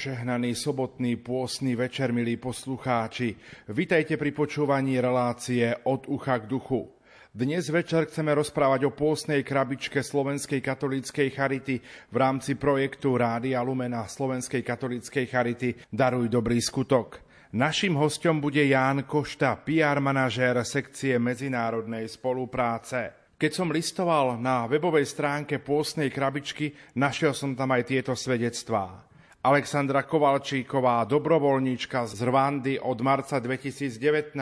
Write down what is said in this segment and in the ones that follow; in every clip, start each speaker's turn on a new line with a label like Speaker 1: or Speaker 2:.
Speaker 1: Požehnaný sobotný pôstny večer, milí poslucháči. Vitajte pri počúvaní relácie od ucha k duchu. Dnes večer chceme rozprávať o pôstnej krabičke Slovenskej katolíckej charity v rámci projektu Rádia Lumena Slovenskej katolíckej charity Daruj dobrý skutok. Naším hostom bude Ján Košta, PR manažér sekcie medzinárodnej spolupráce. Keď som listoval na webovej stránke pôstnej krabičky, našiel som tam aj tieto svedectvá. Alexandra Kovalčíková, dobrovoľníčka z Rwandy od marca 2019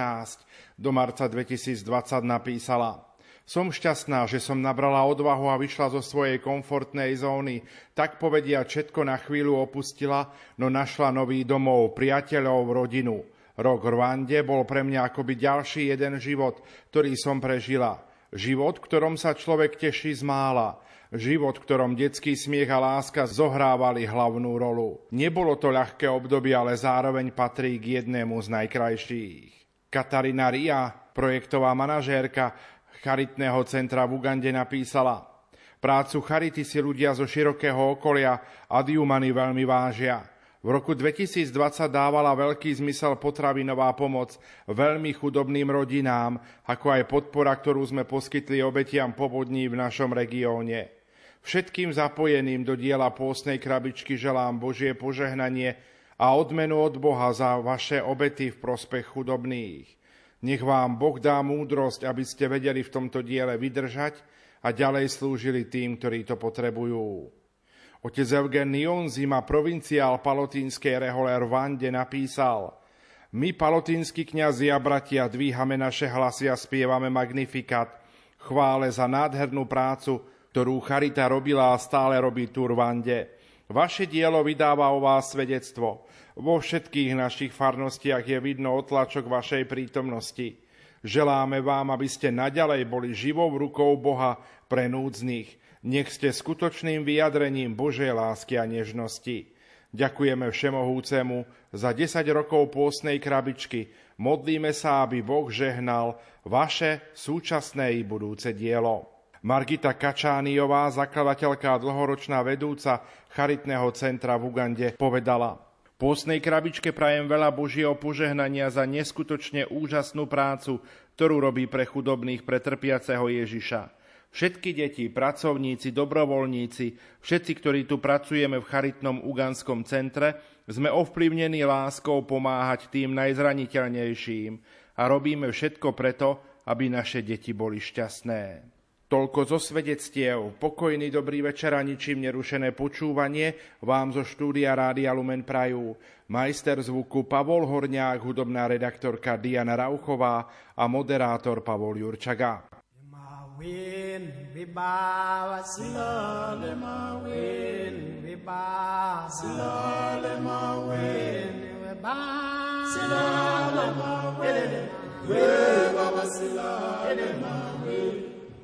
Speaker 1: do marca 2020 napísala Som šťastná, že som nabrala odvahu a vyšla zo svojej komfortnej zóny. Tak povedia, všetko na chvíľu opustila, no našla nový domov, priateľov, rodinu. Rok Rwande bol pre mňa akoby ďalší jeden život, ktorý som prežila. Život, ktorom sa človek teší z mála Život, v ktorom detský smiech a láska zohrávali hlavnú rolu. Nebolo to ľahké obdobie, ale zároveň patrí k jednému z najkrajších. Katarína Ria, projektová manažérka charitného centra v Ugande, napísala Prácu Charity si ľudia zo širokého okolia Adiumany veľmi vážia. V roku 2020 dávala veľký zmysel potravinová pomoc veľmi chudobným rodinám, ako aj podpora, ktorú sme poskytli obetiam povodní v našom regióne. Všetkým zapojeným do diela pôstnej krabičky želám Božie požehnanie a odmenu od Boha za vaše obety v prospech chudobných. Nech vám Boh dá múdrosť, aby ste vedeli v tomto diele vydržať a ďalej slúžili tým, ktorí to potrebujú. Otec Eugen Nionzima, provinciál palotínskej rehole Rwande, napísal My, palotínsky kniazy a bratia, dvíhame naše hlasy a spievame magnifikat, chvále za nádhernú prácu, ktorú Charita robila a stále robí tu Rwande. Vaše dielo vydáva o vás svedectvo. Vo všetkých našich farnostiach je vidno otlačok vašej prítomnosti. Želáme vám, aby ste naďalej boli živou rukou Boha pre núdznych. Nech ste skutočným vyjadrením Božej lásky a nežnosti. Ďakujeme Všemohúcemu za 10 rokov pôstnej krabičky. Modlíme sa, aby Boh žehnal vaše súčasné i budúce dielo. Margita Kačániová, zakladateľka a dlhoročná vedúca charitného centra v Ugande, povedala Pôstnej krabičke prajem veľa Božieho požehnania za neskutočne úžasnú prácu, ktorú robí pre chudobných, pre trpiaceho Ježiša. Všetky deti, pracovníci, dobrovoľníci, všetci, ktorí tu pracujeme v charitnom uganskom centre, sme ovplyvnení láskou pomáhať tým najzraniteľnejším a robíme všetko preto, aby naše deti boli šťastné. Toľko zo svedectiev. Pokojný dobrý večer a ničím nerušené počúvanie vám zo štúdia Rádia Lumen Prajú. Majster zvuku Pavol Horňák, hudobná redaktorka Diana Rauchová a moderátor Pavol Jurčaga.
Speaker 2: we baba silale maweni we baba silale maweni we baba silale maweni we baba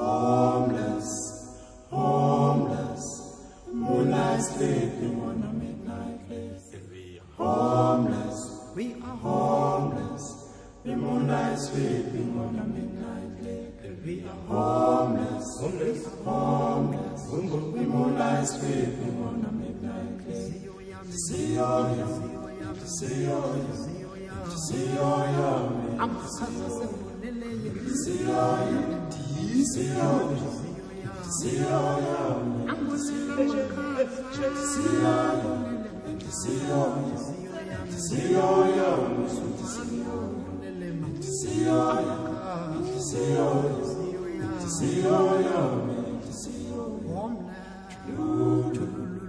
Speaker 2: Homeless, homeless, moonlight sleeping on a midnight lake. Homeless, we are homeless, the moonlight sleeping on a midnight lake. We are homeless, homeless, homeless, the moonlight sleeping on a midnight lake. See all you, see all you, see all you, see all you. Strong, strong, destroy
Speaker 3: Warm now.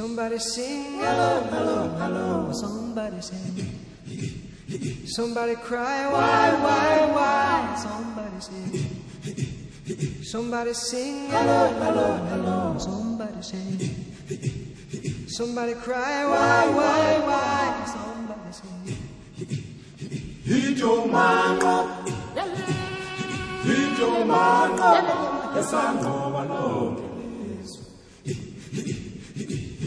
Speaker 4: Somebody sing, hello, hello, hello. Somebody sing, somebody cry, why, why, why? Somebody sing, somebody sing, hello, hello, hello. Somebody sing, somebody cry, why, why, why? Somebody sing.
Speaker 3: Man up. Hit your man up. Yes, I know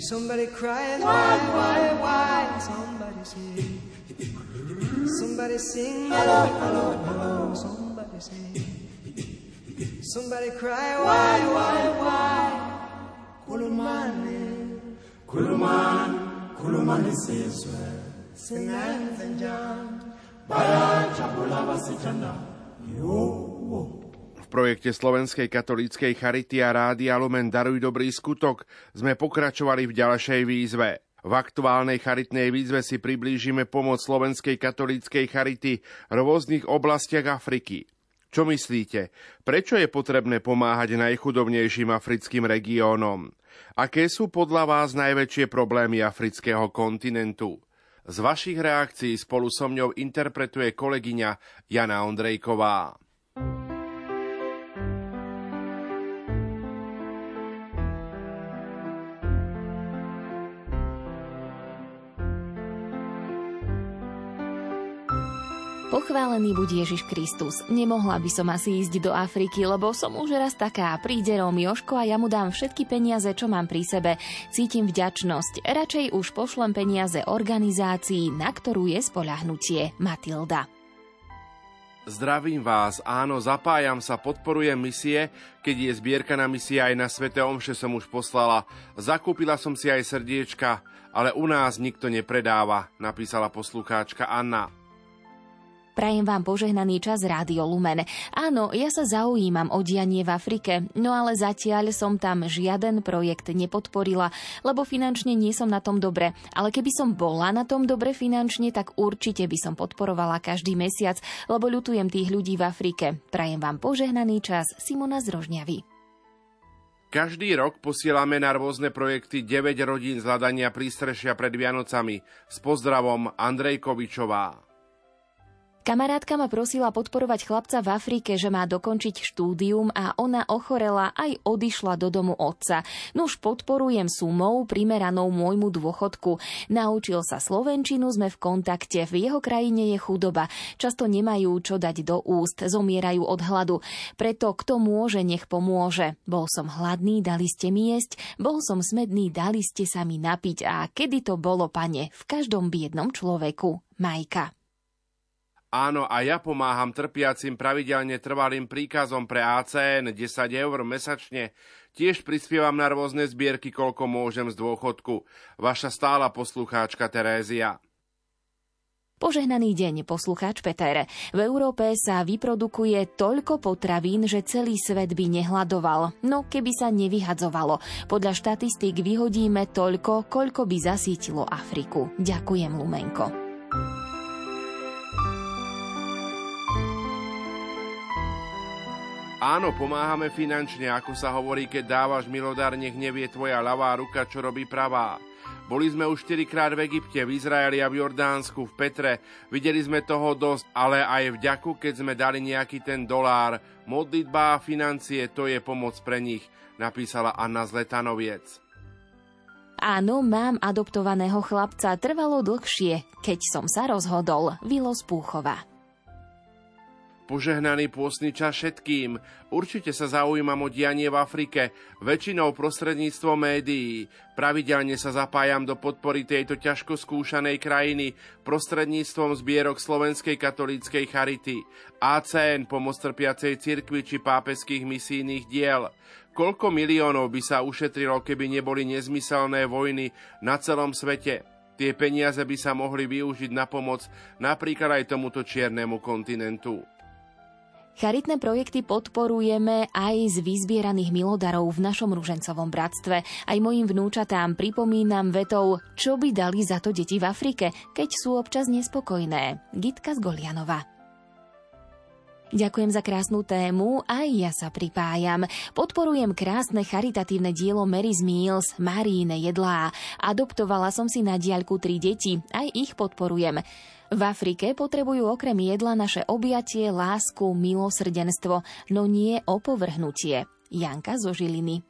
Speaker 4: somebody crying, why, why, why? Somebody say, somebody sing, hello, hello, hello. Somebody say, somebody cry, why, why, why? Kulumani,
Speaker 3: Kuluman, Kulumani sizwe.
Speaker 4: singenze njani?
Speaker 3: Bayajabula basithanda. Yo.
Speaker 5: Projekte Slovenskej katolíckej Charity a Rádia Lumen Daruj dobrý skutok sme pokračovali v ďalšej výzve. V aktuálnej charitnej výzve si priblížime pomoc Slovenskej katolíckej Charity v rôznych oblastiach Afriky. Čo myslíte? Prečo je potrebné pomáhať najchudobnejším africkým regiónom? Aké sú podľa vás najväčšie problémy afrického kontinentu? Z vašich reakcií spolu so mňou interpretuje kolegyňa Jana Ondrejková.
Speaker 6: Pochválený buď Ježiš Kristus. Nemohla by som asi ísť do Afriky, lebo som už raz taká. Príde Róm Joško a ja mu dám všetky peniaze, čo mám pri sebe. Cítim vďačnosť. Radšej už pošlem peniaze organizácii, na ktorú je spoľahnutie. Matilda.
Speaker 5: Zdravím vás, áno, zapájam sa, podporujem misie, keď je zbierka na misie aj na Svete Omše som už poslala. Zakúpila som si aj srdiečka, ale u nás nikto nepredáva, napísala poslucháčka Anna.
Speaker 6: Prajem vám požehnaný čas Rádio Lumen. Áno, ja sa zaujímam o dianie v Afrike, no ale zatiaľ som tam žiaden projekt nepodporila, lebo finančne nie som na tom dobre. Ale keby som bola na tom dobre finančne, tak určite by som podporovala každý mesiac, lebo ľutujem tých ľudí v Afrike. Prajem vám požehnaný čas Simona z Rožňavy.
Speaker 5: Každý rok posielame na rôzne projekty 9 rodín z hľadania prístrešia pred Vianocami. S pozdravom Andrej Kovičová.
Speaker 6: Kamarátka ma prosila podporovať chlapca v Afrike, že má dokončiť štúdium a ona ochorela aj odišla do domu otca. Nuž podporujem sumou primeranou môjmu dôchodku. Naučil sa slovenčinu, sme v kontakte. V jeho krajine je chudoba. Často nemajú čo dať do úst, zomierajú od hladu. Preto kto môže, nech pomôže. Bol som hladný, dali ste mi jesť. Bol som smedný, dali ste sa mi napiť. A kedy to bolo, pane? V každom biednom človeku. Majka.
Speaker 5: Áno, a ja pomáham trpiacim pravidelne trvalým príkazom pre ACN 10 eur mesačne. Tiež prispievam na rôzne zbierky, koľko môžem z dôchodku. Vaša stála poslucháčka Terézia.
Speaker 6: Požehnaný deň, poslucháč Peter. V Európe sa vyprodukuje toľko potravín, že celý svet by nehľadoval. No keby sa nevyhadzovalo. Podľa štatistík vyhodíme toľko, koľko by zasítilo Afriku. Ďakujem, Lumenko.
Speaker 5: Áno, pomáhame finančne, ako sa hovorí, keď dávaš milodár, nech nevie tvoja ľavá ruka, čo robí pravá. Boli sme už 4 krát v Egypte, v Izraeli a v Jordánsku, v Petre. Videli sme toho dosť, ale aj vďaku, keď sme dali nejaký ten dolár. Modlitba a financie, to je pomoc pre nich, napísala Anna z Letanoviec.
Speaker 6: Áno, mám adoptovaného chlapca, trvalo dlhšie, keď som sa rozhodol. Vilo Spúchova.
Speaker 5: Požehnaný pôstny čas všetkým. Určite sa zaujímam o dianie v Afrike, väčšinou prostredníctvom médií. Pravidelne sa zapájam do podpory tejto ťažko skúšanej krajiny prostredníctvom zbierok Slovenskej katolíckej charity, ACN, pomoc trpiacej cirkvi či pápeských misijných diel. Koľko miliónov by sa ušetrilo, keby neboli nezmyselné vojny na celom svete? Tie peniaze by sa mohli využiť na pomoc napríklad aj tomuto čiernemu kontinentu.
Speaker 6: Charitné projekty podporujeme aj z vyzbieraných milodarov v našom ružencovom bratstve. Aj mojim vnúčatám pripomínam vetou, čo by dali za to deti v Afrike, keď sú občas nespokojné. Gitka z Golianova. Ďakujem za krásnu tému, aj ja sa pripájam. Podporujem krásne charitatívne dielo Mary's Meals, Maríne jedlá. Adoptovala som si na diaľku tri deti, aj ich podporujem. V Afrike potrebujú okrem jedla naše objatie, lásku, milosrdenstvo, no nie opovrhnutie. Janka zo Žiliny.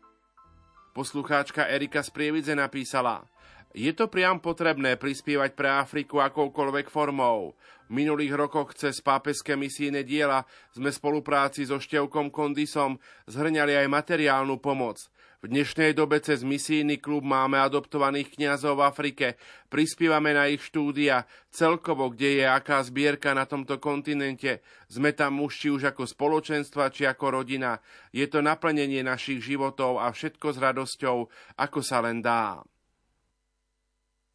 Speaker 5: Poslucháčka Erika z Prievidze napísala Je to priam potrebné prispievať pre Afriku akoukoľvek formou. V minulých rokoch cez pápeské misijné diela sme spolupráci so Števkom Kondisom zhrňali aj materiálnu pomoc. V dnešnej dobe cez misijný klub máme adoptovaných kňazov v Afrike, prispievame na ich štúdia, celkovo, kde je aká zbierka na tomto kontinente. Sme tam muž či už ako spoločenstva, či ako rodina. Je to naplnenie našich životov a všetko s radosťou, ako sa len dá.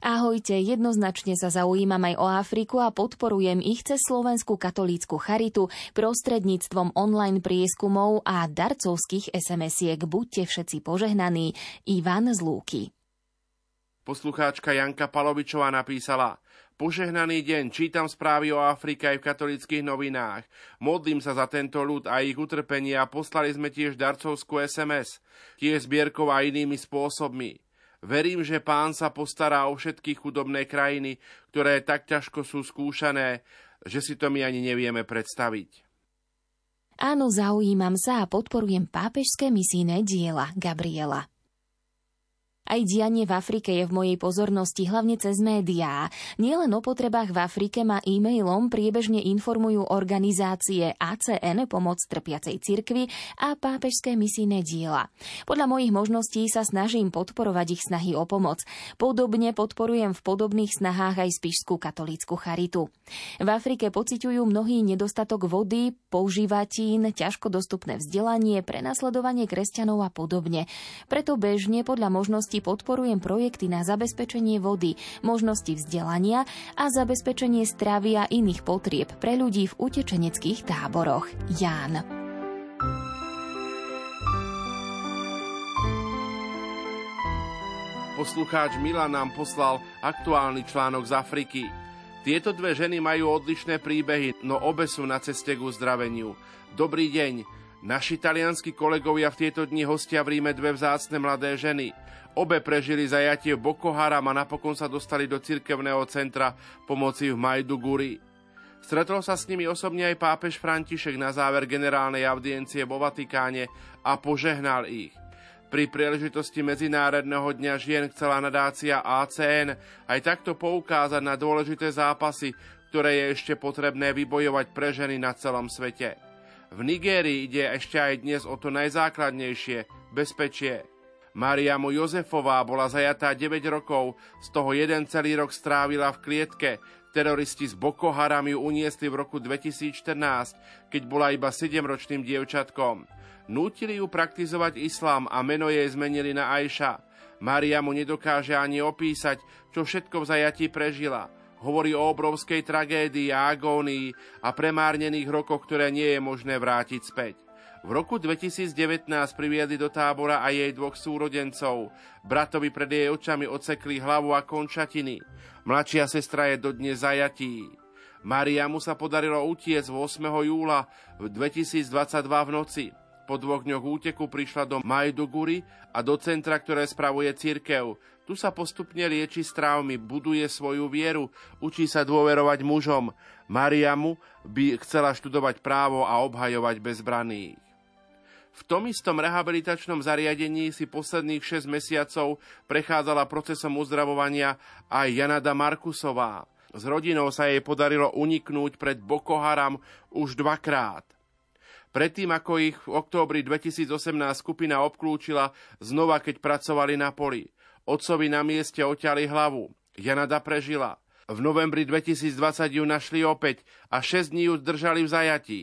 Speaker 6: Ahojte, jednoznačne sa zaujímam aj o Afriku a podporujem ich cez Slovenskú katolícku charitu prostredníctvom online prieskumov a darcovských SMS-iek. Buďte všetci požehnaní. Ivan z Lúky.
Speaker 5: Poslucháčka Janka Palovičová napísala Požehnaný deň, čítam správy o Afrike aj v katolických novinách. Modlím sa za tento ľud a ich utrpenie a poslali sme tiež darcovskú SMS, tiež zbierkov a inými spôsobmi. Verím, že pán sa postará o všetky chudobné krajiny, ktoré tak ťažko sú skúšané, že si to my ani nevieme predstaviť.
Speaker 6: Áno, zaujímam sa a podporujem pápežské misijné diela Gabriela. Aj dianie v Afrike je v mojej pozornosti hlavne cez médiá. Nielen o potrebách v Afrike ma e-mailom priebežne informujú organizácie ACN Pomoc trpiacej cirkvi a pápežské misijné diela. Podľa mojich možností sa snažím podporovať ich snahy o pomoc. Podobne podporujem v podobných snahách aj Spišskú katolícku charitu. V Afrike pociťujú mnohý nedostatok vody, používatín, ťažko dostupné vzdelanie, prenasledovanie kresťanov a podobne. Preto bežne podľa možností činnosti podporujem projekty na zabezpečenie vody, možnosti vzdelania a zabezpečenie stravy a iných potrieb pre ľudí v utečeneckých táboroch. Ján.
Speaker 5: Poslucháč Milan nám poslal aktuálny článok z Afriky. Tieto dve ženy majú odlišné príbehy, no obe sú na ceste k uzdraveniu. Dobrý deň. Naši talianskí kolegovia v tieto dni hostia v Ríme dve vzácne mladé ženy. Obe prežili zajatie Boko Haram a napokon sa dostali do cirkevného centra pomoci v Majduguri. Stretol sa s nimi osobne aj pápež František na záver generálnej audiencie vo Vatikáne a požehnal ich. Pri príležitosti Medzinárodného dňa žien chcela nadácia ACN aj takto poukázať na dôležité zápasy, ktoré je ešte potrebné vybojovať pre ženy na celom svete. V Nigérii ide ešte aj dnes o to najzákladnejšie – bezpečie. Mariamu Jozefová bola zajatá 9 rokov, z toho jeden celý rok strávila v klietke. Teroristi z Boko Haram ju uniesli v roku 2014, keď bola iba 7-ročným dievčatkom. Nútili ju praktizovať islám a meno jej zmenili na Ajša. Maria mu nedokáže ani opísať, čo všetko v zajatí prežila. Hovorí o obrovskej tragédii a agónii a premárnených rokoch, ktoré nie je možné vrátiť späť. V roku 2019 priviedli do tábora aj jej dvoch súrodencov. Bratovi pred jej očami ocekli hlavu a končatiny. Mladšia sestra je dodnes zajatí. Mariamu sa podarilo utiecť 8. júla v 2022 v noci. Po dvoch dňoch úteku prišla do Majduguri a do centra, ktoré spravuje cirkev. Tu sa postupne lieči s traumy, buduje svoju vieru, učí sa dôverovať mužom. Mariamu by chcela študovať právo a obhajovať bezbraných.
Speaker 7: V tom istom rehabilitačnom zariadení si posledných 6 mesiacov prechádzala procesom uzdravovania aj Janada Markusová. S rodinou sa jej podarilo uniknúť pred Boko Haram už dvakrát. Predtým, ako ich v októbri 2018 skupina obklúčila, znova keď pracovali na poli. Otcovi na mieste oťali hlavu. Janada prežila. V novembri 2020 ju našli opäť a 6 dní ju držali v zajatí.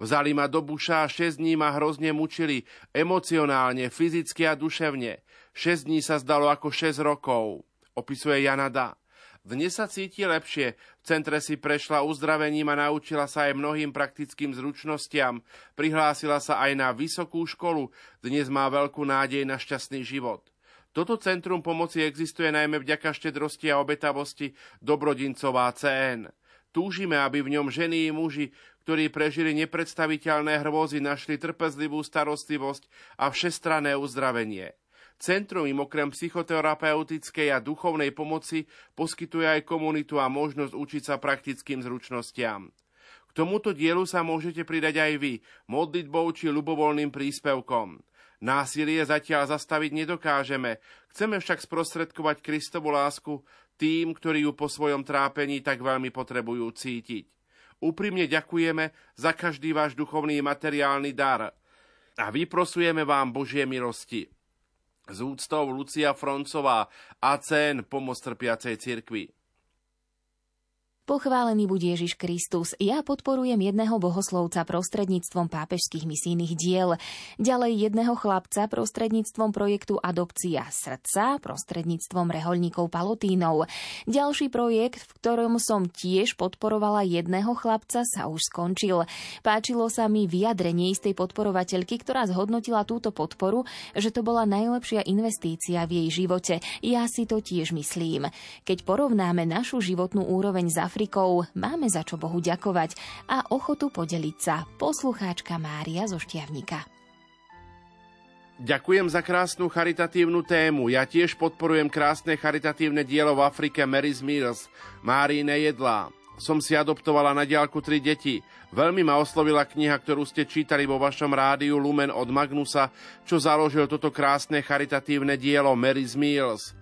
Speaker 7: Vzali ma do buša a 6 dní ma hrozne mučili, emocionálne, fyzicky a duševne. 6 dní sa zdalo ako 6 rokov, opisuje Janada. Dnes sa cíti lepšie. V centre si prešla uzdravením a naučila sa aj mnohým praktickým zručnostiam. Prihlásila sa aj na vysokú školu. Dnes má veľkú nádej na šťastný život. Toto centrum pomoci existuje najmä vďaka štedrosti a obetavosti Dobrodincová CN. Túžime, aby v ňom ženy i muži, ktorí prežili nepredstaviteľné hrôzy, našli trpezlivú starostlivosť a všestrané uzdravenie. Centrum im okrem psychoterapeutickej a duchovnej pomoci poskytuje aj komunitu a možnosť učiť sa praktickým zručnostiam. K tomuto dielu sa môžete pridať aj vy, modlitbou či ľubovoľným príspevkom. Násilie zatiaľ zastaviť nedokážeme, chceme však sprostredkovať Kristovu lásku tým, ktorí ju po svojom trápení tak veľmi potrebujú cítiť. Úprimne ďakujeme za každý váš duchovný materiálny dar a vyprosujeme vám Božie milosti. Z úctou Lucia Froncová, ACN Pomoc trpiacej cirkvi.
Speaker 6: Pochválený buď Ježiš Kristus. Ja podporujem jedného bohoslovca prostredníctvom pápežských misijných diel. Ďalej jedného chlapca prostredníctvom projektu Adopcia srdca, prostredníctvom reholníkov Palotínov. Ďalší projekt, v ktorom som tiež podporovala jedného chlapca, sa už skončil. Páčilo sa mi vyjadrenie istej podporovateľky, ktorá zhodnotila túto podporu, že to bola najlepšia investícia v jej živote. Ja si to tiež myslím. Keď porovnáme našu životnú úroveň za Afrikou, máme za čo Bohu ďakovať a ochotu podeliť sa. Poslucháčka Mária zo Štiavnika.
Speaker 7: Ďakujem za krásnu charitatívnu tému. Ja tiež podporujem krásne charitatívne dielo v Afrike Mary's Meals, Márine jedlá. Som si adoptovala na diálku tri deti. Veľmi ma oslovila kniha, ktorú ste čítali vo vašom rádiu Lumen od Magnusa, čo založil toto krásne charitatívne dielo Mary's Meals.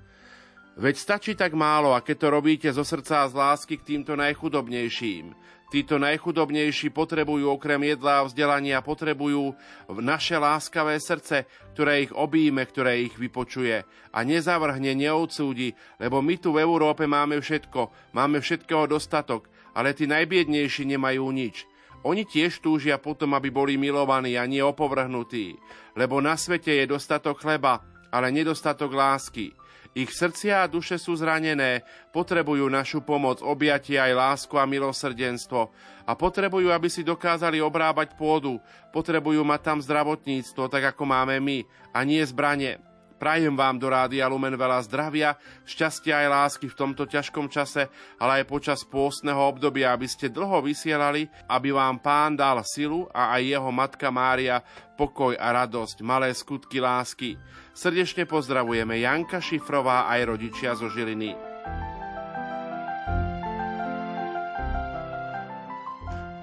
Speaker 7: Veď stačí tak málo a to robíte zo srdca a z lásky k týmto najchudobnejším. Títo najchudobnejší potrebujú okrem jedla a vzdelania, potrebujú naše láskavé srdce, ktoré ich obíme, ktoré ich vypočuje a nezavrhne, neodsúdi, lebo my tu v Európe máme všetko, máme všetkého dostatok, ale tí najbiednejší nemajú nič. Oni tiež túžia potom, aby boli milovaní a nie opovrhnutí, lebo na svete je dostatok chleba, ale nedostatok lásky. Ich srdcia a duše sú zranené, potrebujú našu pomoc, objatie aj lásku a milosrdenstvo. A potrebujú, aby si dokázali obrábať pôdu. Potrebujú mať tam zdravotníctvo, tak ako máme my, a nie zbranie. Prajem vám do Rádia Lumen veľa zdravia, šťastia aj lásky v tomto ťažkom čase, ale aj počas pôstneho obdobia, aby ste dlho vysielali, aby vám Pán dal silu a aj jeho Matka Mária pokoj a radosť, malé skutky lásky. Srdečne pozdravujeme Janka Šifrová aj rodičia zo Žiliny.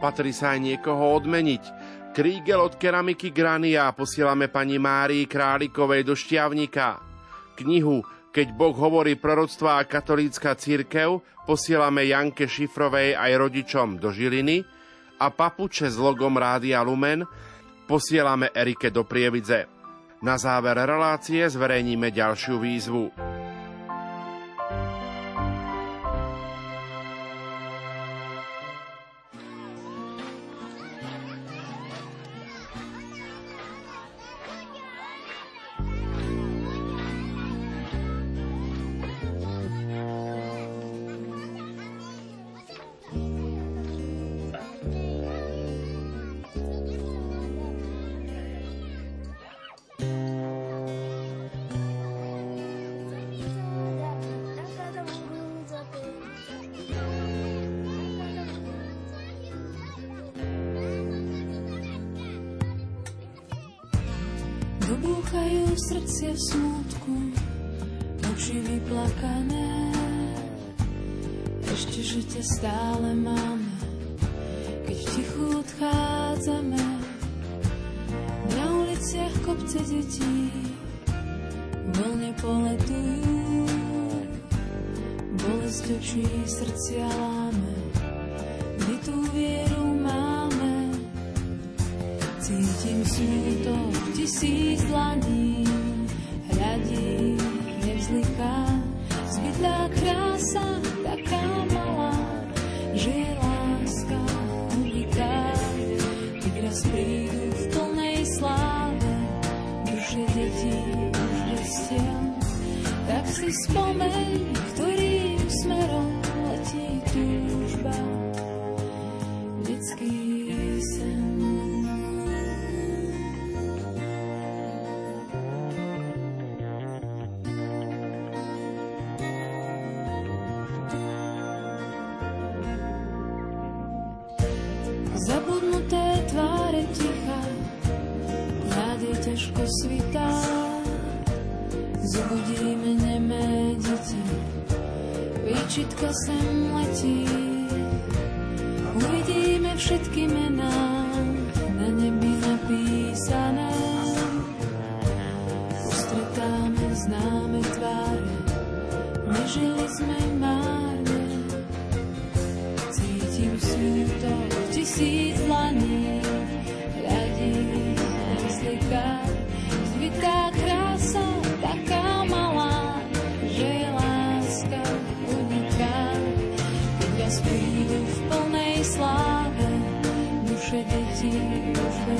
Speaker 7: Patrí sa aj niekoho odmeniť. Krígel od keramiky Grania posielame pani Márii Králikovej do Šťavnika. Knihu Keď Boh hovorí proroctva a katolícka církev posielame Janke Šifrovej aj rodičom do Žiliny a papuče s logom Rádia Lumen posielame Erike do Prievidze. Na záver relácie zverejníme ďalšiu výzvu.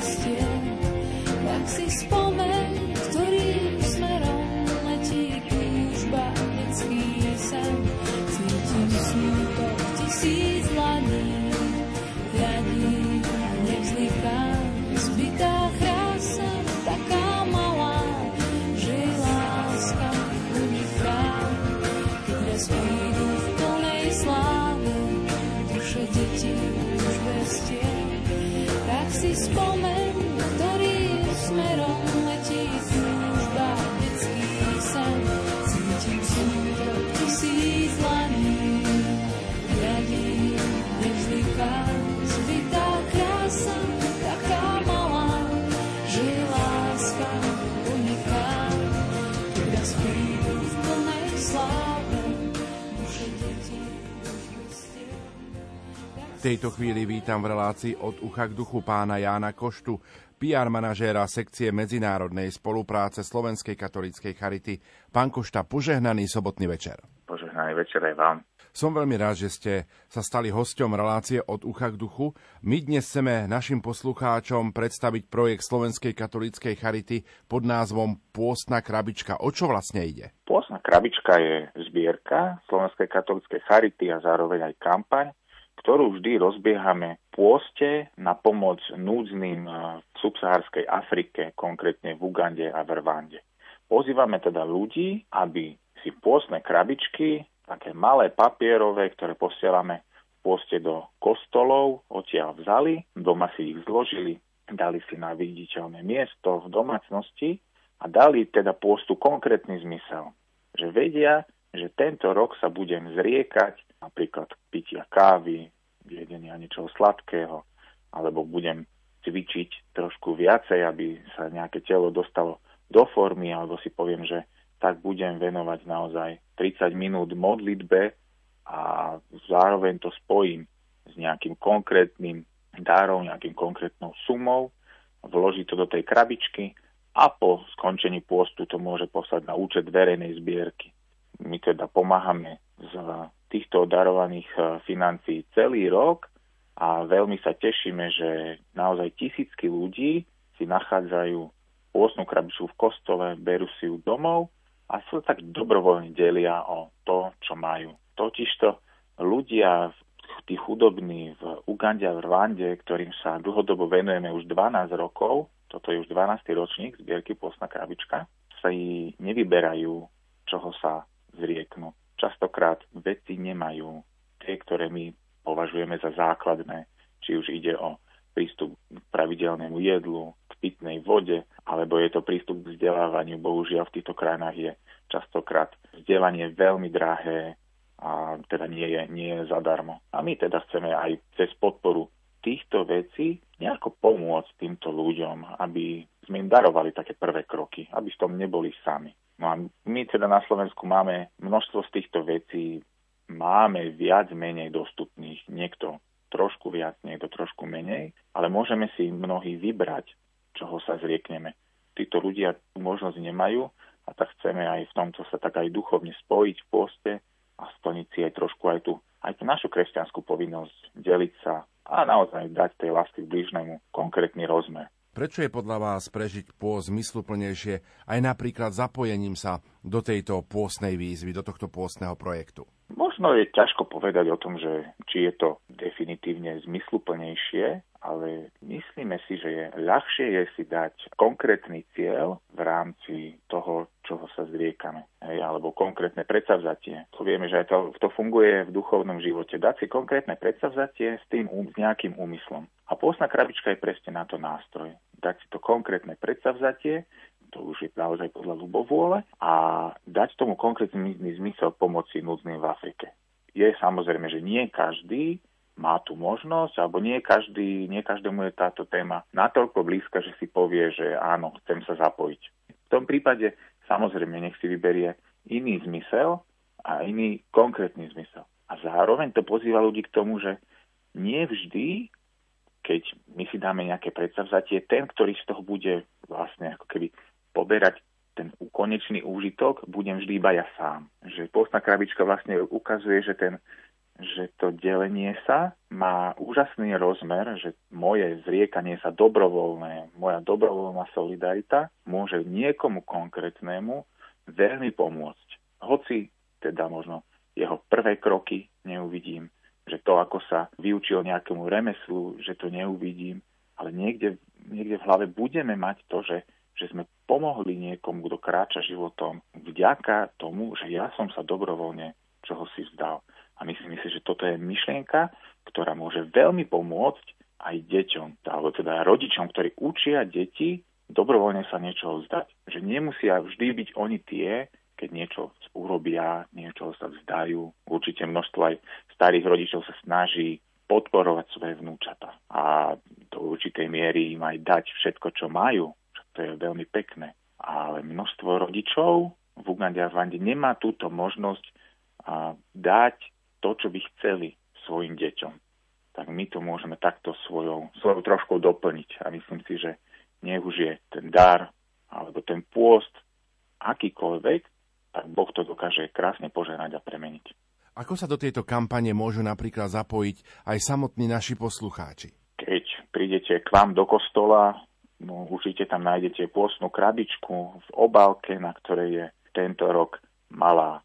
Speaker 8: Už vestie, tak
Speaker 5: tejto chvíli vítam v relácii od ucha k duchu pána Jána Koštu, PR manažéra sekcie medzinárodnej spolupráce Slovenskej katolíckej charity. Pán Košta, požehnaný sobotný večer.
Speaker 9: Požehnaný večer aj vám.
Speaker 5: Som veľmi rád, že ste sa stali hosťom relácie od ucha k duchu. My dnes chceme našim poslucháčom predstaviť projekt Slovenskej katolíckej charity pod názvom Pôstna krabička. O čo vlastne ide?
Speaker 9: Pôstna krabička je zbierka Slovenskej katolíckej charity a zároveň aj kampaň, ktorú vždy rozbiehame v pôste na pomoc núdznym v subsahárskej Afrike, konkrétne v Ugande a v Rwande. Pozývame teda ľudí, aby si pôstne krabičky, také malé papierové, ktoré posielame v pôste do kostolov, odtiaľ vzali, doma si ich zložili, dali si na viditeľné miesto v domácnosti a dali teda pôstu konkrétny zmysel. Že vedia, že tento rok sa budem zriekať napríklad pitia kávy, jedenia niečoho sladkého, alebo budem cvičiť trošku viacej, aby sa nejaké telo dostalo do formy, alebo si poviem, že tak budem venovať naozaj 30 minút modlitbe a zároveň to spojím s nejakým konkrétnym darom, nejakým konkrétnou sumou, vložiť to do tej krabičky a po skončení pôstu to môže poslať na účet verejnej zbierky. My teda pomáhame z týchto darovaných financií celý rok a veľmi sa tešíme, že naozaj tisícky ľudí si nachádzajú pôstnu krabičku v kostole, berú si ju domov a sa tak dobrovoľne delia o to, čo majú. Totižto ľudia, tí chudobní v Ugande a v Rwande, ktorým sa dlhodobo venujeme už 12 rokov, toto je už 12. ročník zbierky Pôstna krabička, sa jej nevyberajú, čoho sa zrieknú. Častokrát veci nemajú tie, ktoré my považujeme za základné, či už ide o prístup k pravidelnému jedlu, k pitnej vode, alebo je to prístup k vzdelávaniu. Bohužiaľ v týchto krajinách je častokrát vzdelanie veľmi drahé a teda nie je, nie je zadarmo. A my teda chceme aj cez podporu týchto vecí nejako pomôcť týmto ľuďom, aby sme im darovali také prvé kroky, aby v tom neboli sami. No a my teda na Slovensku máme množstvo z týchto vecí, máme viac menej dostupných, niekto trošku viac, niekto trošku menej, ale môžeme si mnohí vybrať, čoho sa zriekneme. Títo ľudia tú možnosť nemajú a tak chceme aj v tomto sa tak aj duchovne spojiť v poste a splniť si aj trošku aj tú, aj tú našu kresťanskú povinnosť deliť sa a naozaj dať tej lásky k blížnemu konkrétny rozmer.
Speaker 1: Prečo je podľa vás prežiť pôst zmysluplnejšie aj napríklad zapojením sa do tejto pôstnej výzvy, do tohto pôstneho projektu?
Speaker 9: Možno je ťažko povedať o tom, že či je to definitívne zmysluplnejšie, ale myslíme si, že je ľahšie je si dať konkrétny cieľ v rámci toho, čoho sa zriekame, hej, alebo konkrétne predsavzatie. To vieme, že aj to, to funguje v duchovnom živote. Dať si konkrétne predsavzatie s tým s nejakým úmyslom. A pôstna krabička je presne na to nástroj. Dať si to konkrétne predsavzatie, to už je naozaj podľa ľubovôle, a dať tomu konkrétny zmysel pomoci núdznym v Afrike. Je samozrejme, že nie každý má tú možnosť, alebo nie, každý, nie každému je táto téma natoľko blízka, že si povie, že áno, chcem sa zapojiť. V tom prípade samozrejme nech si vyberie iný zmysel a iný konkrétny zmysel. A zároveň to pozýva ľudí k tomu, že nie vždy, keď my si dáme nejaké predsavzatie, ten, ktorý z toho bude vlastne ako keby poberať ten konečný úžitok, budem vždy iba ja sám. Že postná krabička vlastne ukazuje, že, ten, že to delenie sa má úžasný rozmer, že moje zriekanie sa dobrovoľné, moja dobrovoľná solidarita môže niekomu konkrétnemu veľmi pomôcť. Hoci teda možno jeho prvé kroky neuvidím, že to, ako sa vyučil nejakému remeslu, že to neuvidím, ale niekde, niekde v hlave budeme mať to, že že sme pomohli niekomu, kto kráča životom vďaka tomu, že ja som sa dobrovoľne čoho si vzdal. A myslím si, že toto je myšlienka, ktorá môže veľmi pomôcť aj deťom, alebo teda rodičom, ktorí učia deti dobrovoľne sa niečoho vzdať. Že nemusia vždy byť oni tie, keď niečo urobia, niečo sa vzdajú. Určite množstvo aj starých rodičov sa snaží podporovať svoje vnúčata a do určitej miery im aj dať všetko, čo majú, to je veľmi pekné. Ale množstvo rodičov v Ugande a v Vande nemá túto možnosť a, dať to, čo by chceli svojim deťom. Tak my to môžeme takto svojou, svojou troškou doplniť. A myslím si, že nech už je ten dar alebo ten pôst akýkoľvek, tak Boh to dokáže krásne požerať a premeniť.
Speaker 1: Ako sa do tejto kampane môžu napríklad zapojiť aj samotní naši poslucháči?
Speaker 9: Keď prídete k vám do kostola, No, určite tam nájdete pôstnu krabičku v obálke, na ktorej je tento rok malá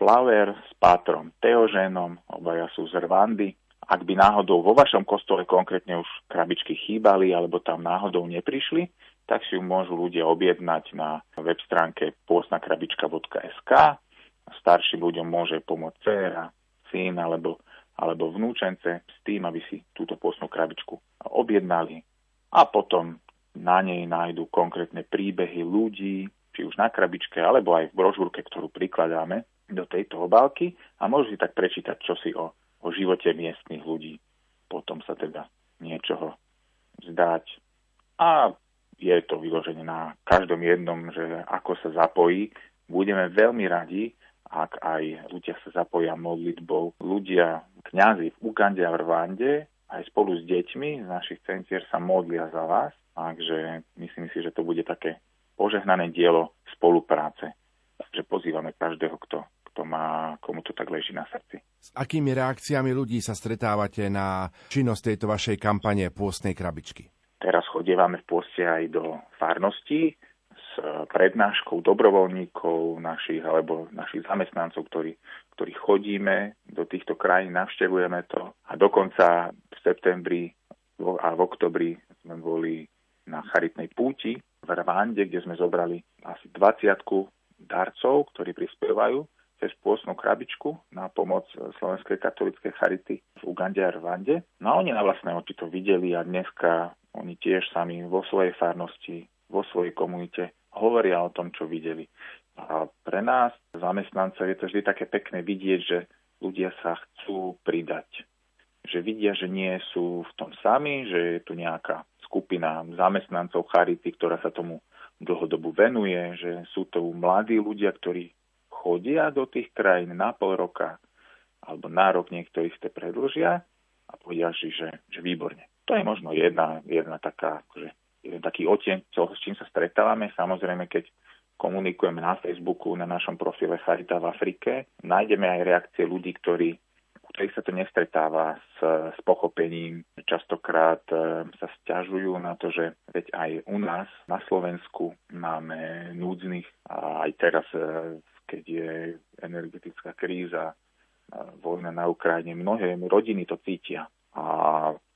Speaker 9: Flower s pátrom Teoženom, obaja sú z Rwandy. Ak by náhodou vo vašom kostole konkrétne už krabičky chýbali alebo tam náhodou neprišli, tak si ju môžu ľudia objednať na web stránke pôstnakrabička.sk. Starším ľuďom môže pomôcť dcera, syn alebo, alebo vnúčence s tým, aby si túto pôstnu krabičku objednali a potom na nej nájdu konkrétne príbehy ľudí, či už na krabičke, alebo aj v brožúrke, ktorú prikladáme do tejto obálky a môžu si tak prečítať čosi o, o živote miestnych ľudí. Potom sa teda niečoho zdať. A je to vyložené na každom jednom, že ako sa zapojí. Budeme veľmi radi, ak aj ľudia sa zapoja modlitbou. Ľudia, kňazi v Ugande a v Rwande, aj spolu s deťmi z našich centier sa modlia za vás Takže myslím si, že to bude také požehnané dielo spolupráce. Takže pozývame každého, kto, kto má, komu to tak leží na srdci.
Speaker 1: S akými reakciami ľudí sa stretávate na činnosť tejto vašej kampane pôstnej krabičky?
Speaker 9: Teraz chodievame v pôste aj do farností s prednáškou dobrovoľníkov našich alebo našich zamestnancov, ktorí, ktorí chodíme do týchto krajín, navštevujeme to a dokonca v septembri a v oktobri sme boli na charitnej púti v Rwande, kde sme zobrali asi 20 darcov, ktorí prispievajú cez pôsnu krabičku na pomoc Slovenskej katolíckej charity v Ugande a Rwande. No a oni na vlastné oči to videli a dneska oni tiež sami vo svojej farnosti, vo svojej komunite hovoria o tom, čo videli. A pre nás, zamestnancov, je to vždy také pekné vidieť, že ľudia sa chcú pridať. Že vidia, že nie sú v tom sami, že je tu nejaká skupina zamestnancov Charity, ktorá sa tomu dlhodobu venuje, že sú to mladí ľudia, ktorí chodia do tých krajín na pol roka alebo na rok niektorí ste predlžia a povedia si, že, že výborne. To je možno jedna, jedna taká, akože, jeden taký oteň, čo, s čím sa stretávame. Samozrejme, keď komunikujeme na Facebooku, na našom profile Charita v Afrike, nájdeme aj reakcie ľudí, ktorí ktorých sa to nestretáva s, s pochopením. Častokrát e, sa stiažujú na to, že veď aj u nás na Slovensku máme núdznych a aj teraz, e, keď je energetická kríza, e, vojna na Ukrajine, mnohé rodiny to cítia. A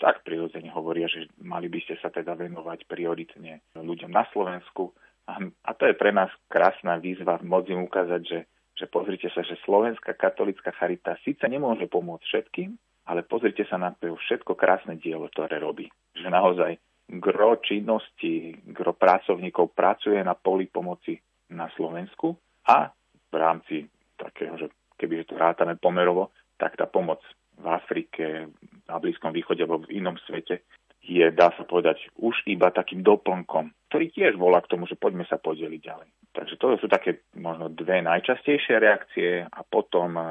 Speaker 9: tak prirodzene hovoria, že mali by ste sa teda venovať prioritne ľuďom na Slovensku. A, a to je pre nás krásna výzva môcť im ukázať, že že pozrite sa, že Slovenská katolická charita síce nemôže pomôcť všetkým, ale pozrite sa na to všetko krásne dielo, ktoré robí. Že naozaj gro činnosti, gro pracovníkov pracuje na poli pomoci na Slovensku a v rámci takého, že keby to rátame pomerovo, tak tá pomoc v Afrike, na Blízkom východe alebo v inom svete je, dá sa povedať, už iba takým doplnkom, ktorý tiež volá k tomu, že poďme sa podeliť ďalej. Takže to sú také možno dve najčastejšie reakcie a potom e,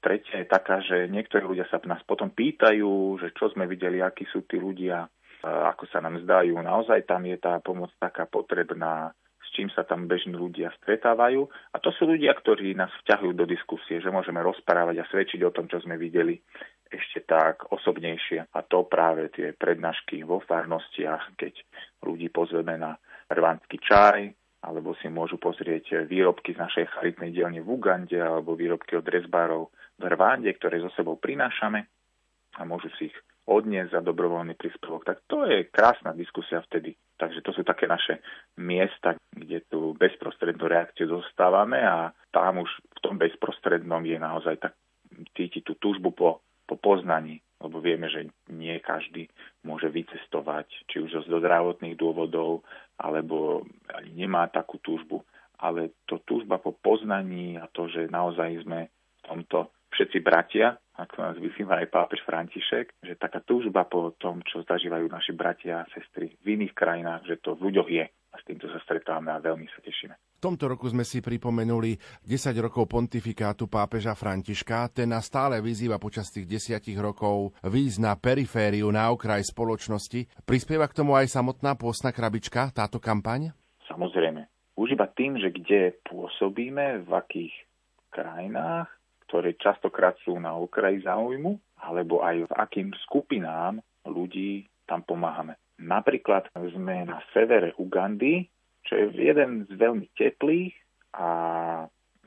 Speaker 9: tretia je taká, že niektorí ľudia sa nás potom pýtajú, že čo sme videli, akí sú tí ľudia, e, ako sa nám zdajú. Naozaj tam je tá pomoc taká potrebná, s čím sa tam bežní ľudia stretávajú. A to sú ľudia, ktorí nás vťahujú do diskusie, že môžeme rozprávať a svedčiť o tom, čo sme videli ešte tak osobnejšie. A to práve tie prednášky vo farnostiach, keď ľudí pozveme na rvánsky čaj, alebo si môžu pozrieť výrobky z našej charitnej dielne v Ugande, alebo výrobky od rezbárov v Rwande, ktoré so sebou prinášame a môžu si ich odniesť za dobrovoľný príspevok. Tak to je krásna diskusia vtedy. Takže to sú také naše miesta, kde tú bezprostrednú reakciu dostávame a tam už v tom bezprostrednom je naozaj tak cítiť tú túžbu po po poznaní, lebo vieme, že nie každý môže vycestovať, či už zo zdravotných dôvodov, alebo ani nemá takú túžbu. Ale to túžba po poznaní a to, že naozaj sme v tomto všetci bratia, ako nás vyzýva aj pápež František, že taká túžba po tom, čo zažívajú naši bratia a sestry v iných krajinách, že to v ľuďoch je. A s týmto sa stretávame a veľmi sa tešíme.
Speaker 1: V tomto roku sme si pripomenuli 10 rokov pontifikátu pápeža Františka. Ten nás stále vyzýva počas tých desiatich rokov výjsť na perifériu, na okraj spoločnosti. Prispieva k tomu aj samotná pôstna krabička, táto kampaň?
Speaker 9: Samozrejme. Už iba tým, že kde pôsobíme, v akých krajinách, ktoré častokrát sú na okraji záujmu, alebo aj v akým skupinám ľudí tam pomáhame. Napríklad sme na severe Ugandy, čo je jeden z veľmi teplých a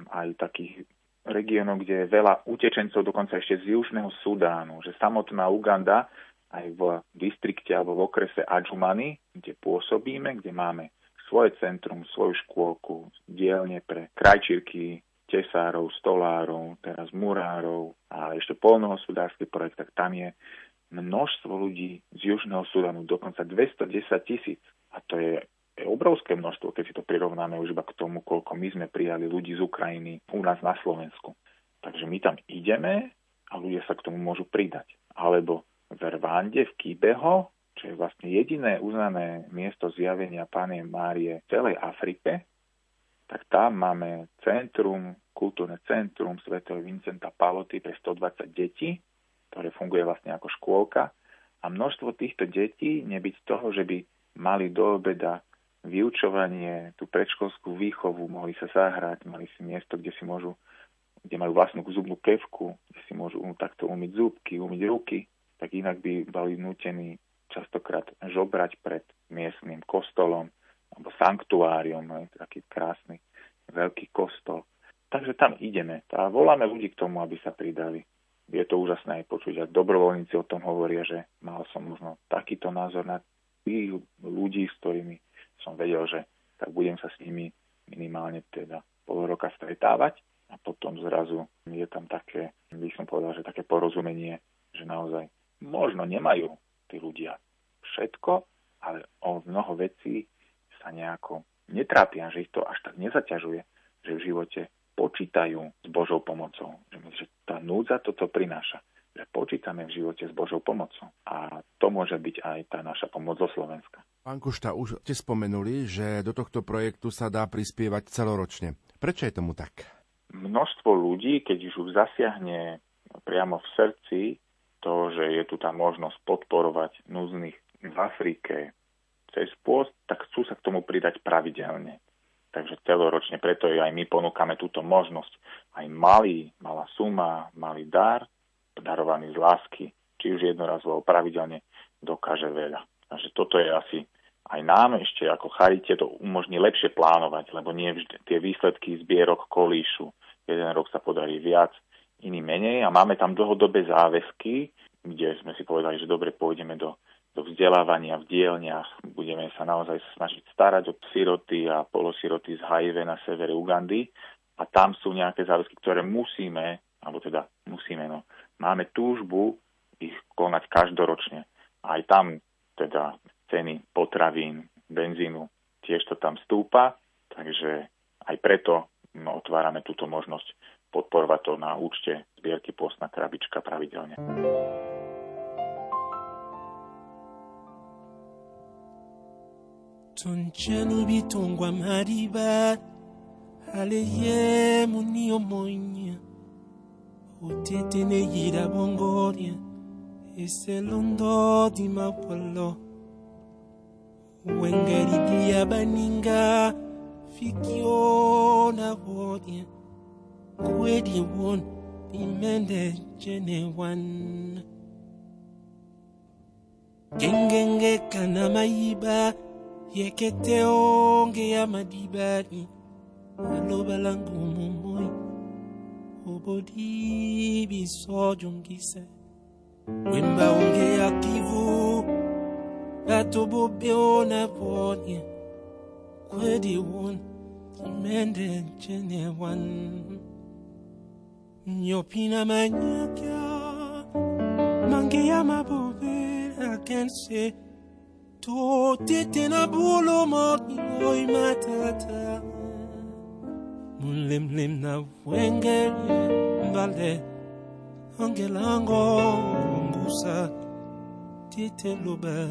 Speaker 9: aj takých regiónov, kde je veľa utečencov, dokonca ešte z Južného Sudánu, že samotná Uganda aj v distrikte alebo v okrese Adžumany, kde pôsobíme, kde máme svoje centrum, svoju škôlku, dielne pre krajčírky, tesárov, stolárov, teraz murárov a ešte polnohospodársky projekt, tak tam je množstvo ľudí z Južného Sudánu, dokonca 210 tisíc. A to je obrovské množstvo, keď si to prirovnáme už iba k tomu, koľko my sme prijali ľudí z Ukrajiny u nás na Slovensku. Takže my tam ideme a ľudia sa k tomu môžu pridať. Alebo v Rwande, v Kibeho, čo je vlastne jediné uznané miesto zjavenia Pánie Márie v celej Afrike, tak tam máme centrum, kultúrne centrum svätého Vincenta Paloty pre 120 detí, ktoré funguje vlastne ako škôlka. A množstvo týchto detí, nebyť toho, že by mali do obeda vyučovanie, tú predškolskú výchovu, mohli sa zahrať, mali si miesto, kde si môžu, kde majú vlastnú zubnú kevku, kde si môžu takto umyť zúbky, umyť ruky, tak inak by boli nutení častokrát žobrať pred miestnym kostolom alebo sanktuáriom, no, taký krásny veľký kostol. Takže tam ideme a voláme ľudí k tomu, aby sa pridali. Je to úžasné aj počuť. A dobrovoľníci o tom hovoria, že mal som možno takýto názor na tých ľudí, s ktorými som vedel, že tak budem sa s nimi minimálne teda pol roka stretávať. A potom zrazu je tam také, by som povedal, že také porozumenie, že naozaj možno nemajú tí ľudia všetko, ale o mnoho vecí sa nejako netrápia, že ich to až tak nezaťažuje, že v živote počítajú s Božou pomocou. Že, že tá núdza toto prináša. Že počítame v živote s Božou pomocou. A to môže byť aj tá naša pomoc zo Slovenska.
Speaker 1: Pán Kušta, už ste spomenuli, že do tohto projektu sa dá prispievať celoročne. Prečo je tomu tak?
Speaker 9: Množstvo ľudí, keď už zasiahne priamo v srdci to, že je tu tá možnosť podporovať núznych v Afrike cez pôst, tak chcú sa k tomu pridať pravidelne. Takže celoročne preto aj my ponúkame túto možnosť. Aj malý, malá suma, malý dar, darovaný z lásky, či už jednorazovo pravidelne, dokáže veľa. Takže toto je asi aj nám ešte ako charite to umožní lepšie plánovať, lebo nie vždy tie výsledky zbierok kolíšu. Jeden rok sa podarí viac, iný menej a máme tam dlhodobé záväzky, kde sme si povedali, že dobre pôjdeme do, do vzdelávania v dielniach, budeme sa naozaj snažiť starať o siroty a polosiroty z HIV na severe Ugandy a tam sú nejaké záväzky, ktoré musíme, alebo teda musíme, no, máme túžbu ich konať každoročne. Aj tam teda ceny potravín, benzínu, tiež to tam stúpa, takže aj preto no, otvárame túto možnosť podporovať to na účte zbierky postná krabička pravidelne.
Speaker 10: Tonchanu bitongwa mariba Aleye muni omonya Utetene yira bongoria. Ese londo di mapolo. Wengeridia baninga. Fikiona wodia. Kwedi won imende jene gengenge kana maiba yekete onke yamadibani aloba langu mumoi. Ubodibiso jungise wemba onke yakivu batobobe ona ponya kwedi won kimende nchene wan. Nyopina manyaka mangeya mabobera kense tote tena boloma iloi matata. Wengere na wengele mbale angelango mbusa tete loba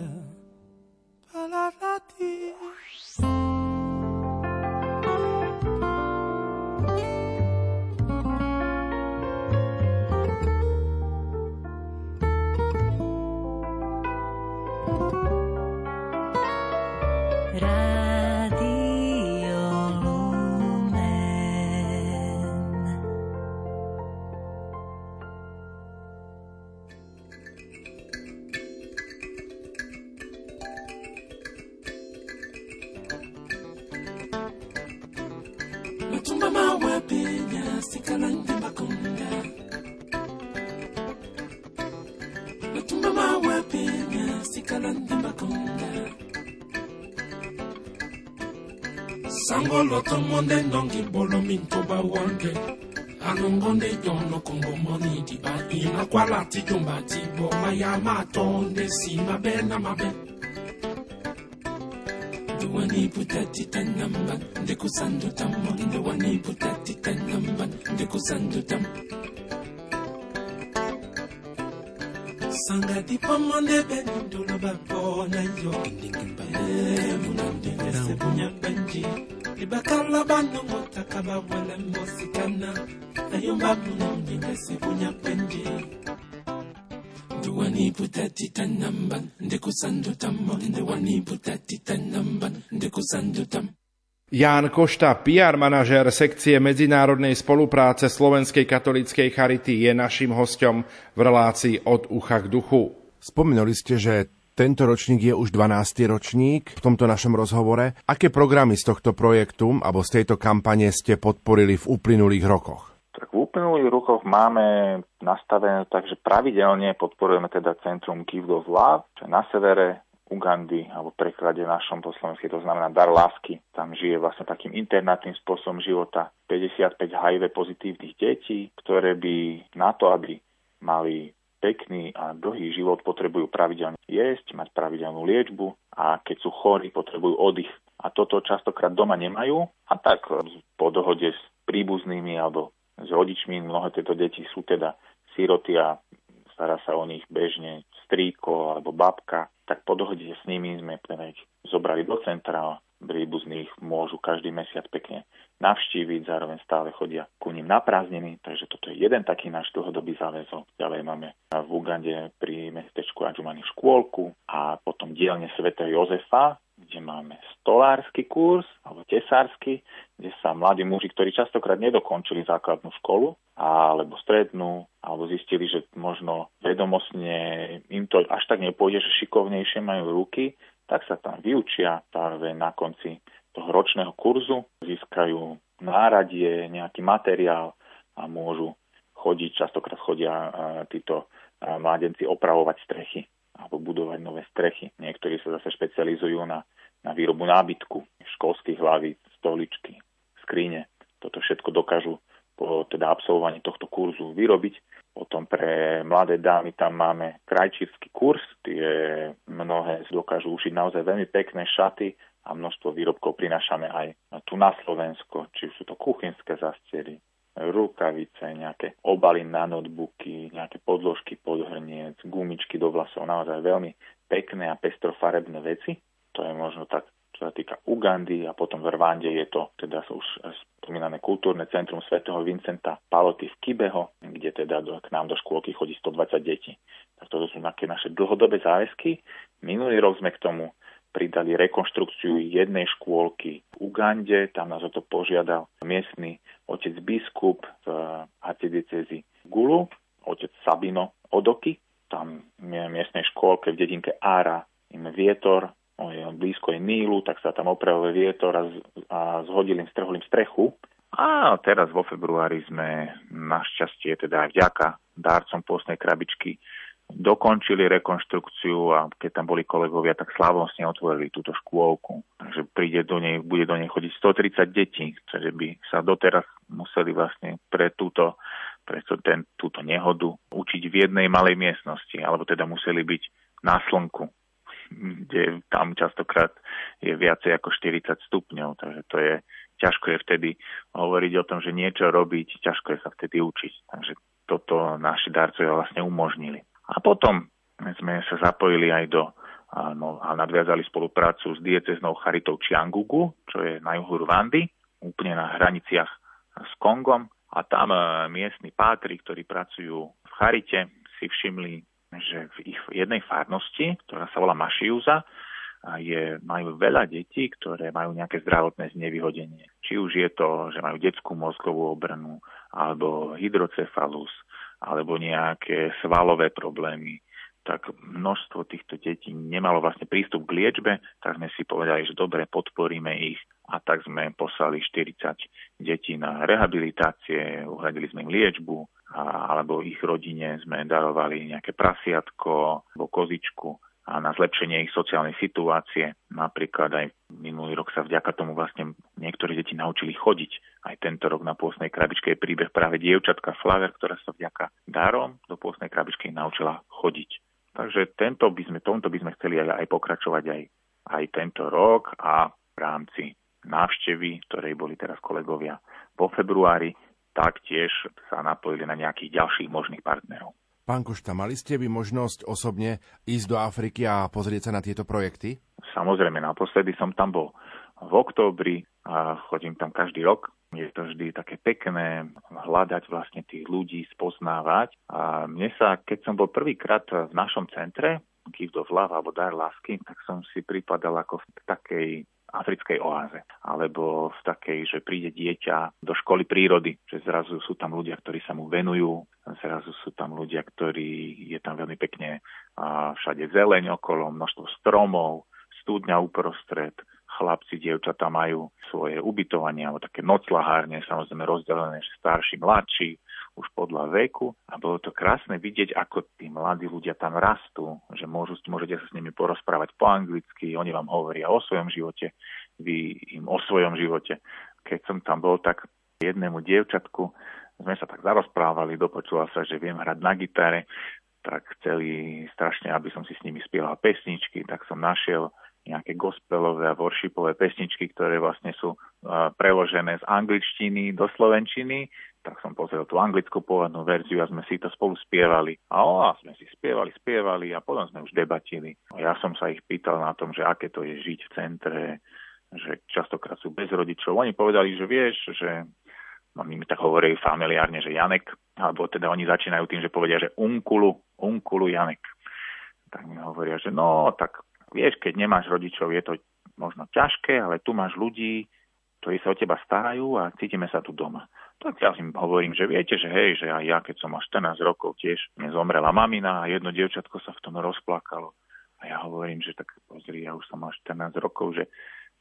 Speaker 10: ngonde ndongi bolo minto ba wange anongonde tono kongo moni di ba ina kwala ti jomba ti bo maya matonde si mabe na mabe wani putati tanamban de kusando tam de wani putati tanamban de kusando tam sanga di pamande beni dolo bapona yo ndingimba e munande ese punya banji Ibakala bano ngota kaba wale mosikana Ayomba munande Nese punya benji Ndewani putati tanamba Ndekusando tammo Ndewani putati tanamba Ndekusando tam
Speaker 1: Ján Košta, PR manažér sekcie medzinárodnej spolupráce Slovenskej katolíckej charity, je našim hostom v relácii od ucha k duchu. Spomenuli ste, že tento ročník je už 12. ročník v tomto našom rozhovore. Aké programy z tohto projektu alebo z tejto kampane ste podporili v uplynulých rokoch?
Speaker 9: Tak v uplynulých rokoch máme nastavené tak, že pravidelne podporujeme teda Centrum Give of Love, čo je na severe Ugandy, alebo v preklade našom po slovensky, to znamená dar lásky. Tam žije vlastne takým internátnym spôsobom života 55 HIV pozitívnych detí, ktoré by na to, aby mali pekný a dlhý život, potrebujú pravidelne jesť, mať pravidelnú liečbu a keď sú chorí, potrebujú oddych. A toto častokrát doma nemajú a tak po dohode s príbuznými alebo s rodičmi mnohé tieto deti sú teda síroty a stará sa o nich bežne strýko alebo babka, tak po dohode s nimi sme teda zobrali do centra, príbuzných môžu každý mesiac pekne navštíviť, zároveň stále chodia ku ním na prázdniny, takže toto je jeden taký náš dlhodobý záväzok. Ďalej máme v Ugande pri mestečku Adžumani škôlku a potom dielne svätého Jozefa, kde máme stolársky kurz alebo tesársky, kde sa mladí muži, ktorí častokrát nedokončili základnú školu alebo strednú, alebo zistili, že možno vedomostne im to až tak nepôjde, že šikovnejšie majú ruky, tak sa tam vyučia práve na konci toho ročného kurzu, získajú náradie, nejaký materiál a môžu chodiť, častokrát chodia títo mládenci opravovať strechy alebo budovať nové strechy. Niektorí sa zase špecializujú na, na výrobu nábytku, školských hlaví, stoličky, skrine. Toto všetko dokážu po teda absolvovaní tohto kurzu vyrobiť potom pre mladé dámy tam máme krajčírsky kurz, tie mnohé dokážu ušiť naozaj veľmi pekné šaty a množstvo výrobkov prinášame aj tu na Slovensko, či sú to kuchynské zastiery, rukavice, nejaké obaly na notebooky, nejaké podložky pod hrniec, gumičky do vlasov, naozaj veľmi pekné a pestrofarebné veci. To je možno tak čo sa týka Ugandy a potom v Rwande je to teda už spomínané kultúrne centrum svätého Vincenta Paloty v Kibeho, kde teda do, k nám do škôlky chodí 120 detí. Tak toto sú také naše dlhodobé záväzky. Minulý rok sme k tomu pridali rekonštrukciu jednej škôlky v Ugande, tam nás o to požiadal miestny otec biskup v arcidiecezi Gulu, otec Sabino Odoky, tam v miestnej škôlke v dedinke Ára im vietor je blízko je Nílu, tak sa tam opravil vietor a, a zhodil im, strhol im strechu. A teraz vo februári sme našťastie, teda aj vďaka dárcom postnej krabičky, dokončili rekonštrukciu a keď tam boli kolegovia, tak slávnostne otvorili túto škôlku. Takže príde do nej, bude do nej chodiť 130 detí, takže by sa doteraz museli vlastne pre túto, pre ten, túto nehodu učiť v jednej malej miestnosti, alebo teda museli byť na slnku kde tam častokrát je viacej ako 40 stupňov, takže to je, ťažko je vtedy hovoriť o tom, že niečo robiť, ťažko je sa vtedy učiť. Takže toto naši darcovia vlastne umožnili. A potom sme sa zapojili aj do no, a nadviazali spoluprácu s dieceznou charitou Čiangugu, čo je na juhu Rwandy, úplne na hraniciach s Kongom. A tam e, miestni pátri, ktorí pracujú v charite, si všimli že v ich jednej farnosti, ktorá sa volá Mašiuza, je, majú veľa detí, ktoré majú nejaké zdravotné znevýhodenie. Či už je to, že majú detskú mozgovú obrnu, alebo hydrocefalus, alebo nejaké svalové problémy, tak množstvo týchto detí nemalo vlastne prístup k liečbe, tak sme si povedali, že dobre, podporíme ich a tak sme poslali 40 detí na rehabilitácie, uhradili sme im liečbu, alebo ich rodine sme darovali nejaké prasiatko alebo kozičku a na zlepšenie ich sociálnej situácie. Napríklad aj minulý rok sa vďaka tomu vlastne niektorí deti naučili chodiť. Aj tento rok na pôsnej krabičke je príbeh práve dievčatka Flaver, ktorá sa vďaka darom do pôsnej krabičky naučila chodiť. Takže tento by sme, tomto by sme chceli aj, aj pokračovať aj, aj tento rok a v rámci návštevy, ktorej boli teraz kolegovia po februári, taktiež sa napojili na nejakých ďalších možných partnerov.
Speaker 1: Pán Košta, mali ste by možnosť osobne ísť do Afriky a pozrieť sa na tieto projekty?
Speaker 9: Samozrejme, naposledy som tam bol v októbri a chodím tam každý rok. Je to vždy také pekné hľadať vlastne tých ľudí, spoznávať. A mne sa, keď som bol prvýkrát v našom centre, Give of Love alebo Dar lásky, tak som si pripadal ako v takej africkej oáze. Alebo v takej, že príde dieťa do školy prírody, že zrazu sú tam ľudia, ktorí sa mu venujú, zrazu sú tam ľudia, ktorí je tam veľmi pekne a všade zeleň okolo, množstvo stromov, studňa uprostred, chlapci, dievčatá majú svoje ubytovanie alebo také noclahárne, samozrejme rozdelené, že starší, mladší, už podľa veku a bolo to krásne vidieť, ako tí mladí ľudia tam rastú, že môžu, môžete sa s nimi porozprávať po anglicky, oni vám hovoria o svojom živote, vy im o svojom živote. Keď som tam bol, tak jednému dievčatku sme sa tak zarozprávali, dopočula sa, že viem hrať na gitare, tak chceli strašne, aby som si s nimi spieval pesničky, tak som našiel nejaké gospelové a worshipové pesničky, ktoré vlastne sú preložené z angličtiny do slovenčiny, tak som pozrel tú anglickú pôvodnú verziu a sme si to spolu spievali. A, o, a sme si spievali, spievali a potom sme už debatili. Ja som sa ich pýtal na tom, že aké to je žiť v centre, že častokrát sú bez rodičov. Oni povedali, že vieš, že oni mi tak hovorí familiárne, že Janek, alebo teda oni začínajú tým, že povedia, že unkulu, unkulu Janek. Tak mi hovoria, že no, tak vieš, keď nemáš rodičov, je to možno ťažké, ale tu máš ľudí, ktorí sa o teba starajú a cítime sa tu doma. Tak ja im hovorím, že viete, že hej, že aj ja, keď som mal 14 rokov, tiež mne zomrela mamina a jedno dievčatko sa v tom rozplakalo. A ja hovorím, že tak pozri, ja už som mal 14 rokov, že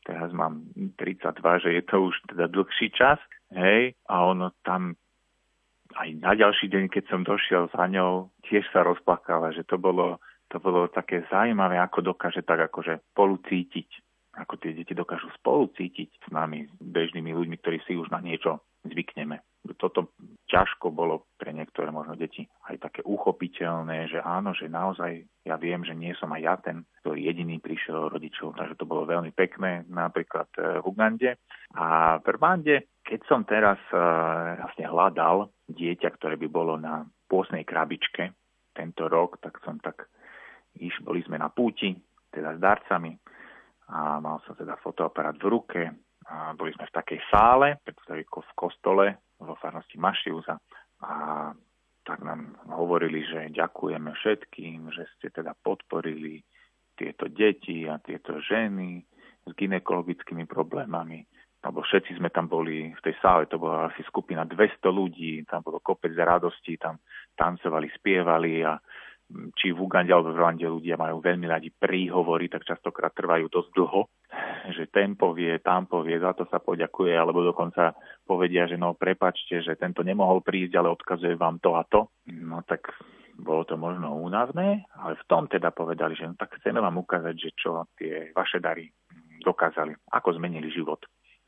Speaker 9: teraz mám 32, že je to už teda dlhší čas, hej, a ono tam aj na ďalší deň, keď som došiel za ňou, tiež sa rozplakala, že to bolo, to bolo také zaujímavé, ako dokáže tak akože spolu cítiť ako tie deti dokážu spolu cítiť s nami, bežnými ľuďmi, ktorí si už na niečo zvykneme. Toto ťažko bolo pre niektoré možno deti aj také uchopiteľné, že áno, že naozaj ja viem, že nie som aj ja ten, ktorý jediný prišiel rodičov, takže to bolo veľmi pekné, napríklad e, v Ugande. A v Rwande, keď som teraz uh, vlastne hľadal dieťa, ktoré by bolo na pôsnej krabičke tento rok, tak som tak iš, boli sme na púti, teda s darcami, a mal som teda fotoaparát v ruke a boli sme v takej sále, v kostole vo farnosti Mašiuza a tak nám hovorili, že ďakujeme všetkým, že ste teda podporili tieto deti a tieto ženy s ginekologickými problémami. Lebo všetci sme tam boli v tej sále, to bola asi skupina 200 ľudí, tam bolo kopec radosti, tam tancovali, spievali a či v Ugande alebo v Rwande ľudia majú veľmi radi príhovory, tak častokrát trvajú dosť dlho, že ten povie, tam povie, za to sa poďakuje, alebo dokonca povedia, že no prepačte, že tento nemohol prísť, ale odkazuje vám to a to. No tak bolo to možno únavné, ale v tom teda povedali, že no, tak chceme vám ukázať, že čo tie vaše dary dokázali, ako zmenili život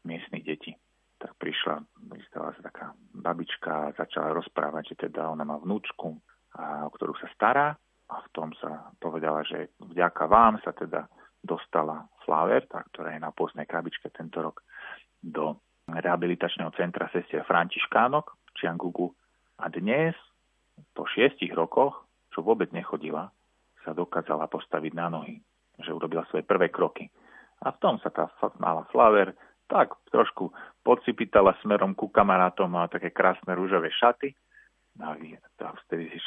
Speaker 9: miestnych detí. Tak prišla, stala sa taká babička, začala rozprávať, že teda ona má vnúčku, o ktorú sa stará a v tom sa povedala, že vďaka vám sa teda dostala Flaver, tá, ktorá je na postnej krabičke tento rok, do rehabilitačného centra sestier Františkánok v Čiangugu. A dnes, po šiestich rokoch, čo vôbec nechodila, sa dokázala postaviť na nohy, že urobila svoje prvé kroky. A v tom sa tá mala Flaver tak trošku pocipitala smerom ku kamarátom, a také krásne rúžové šaty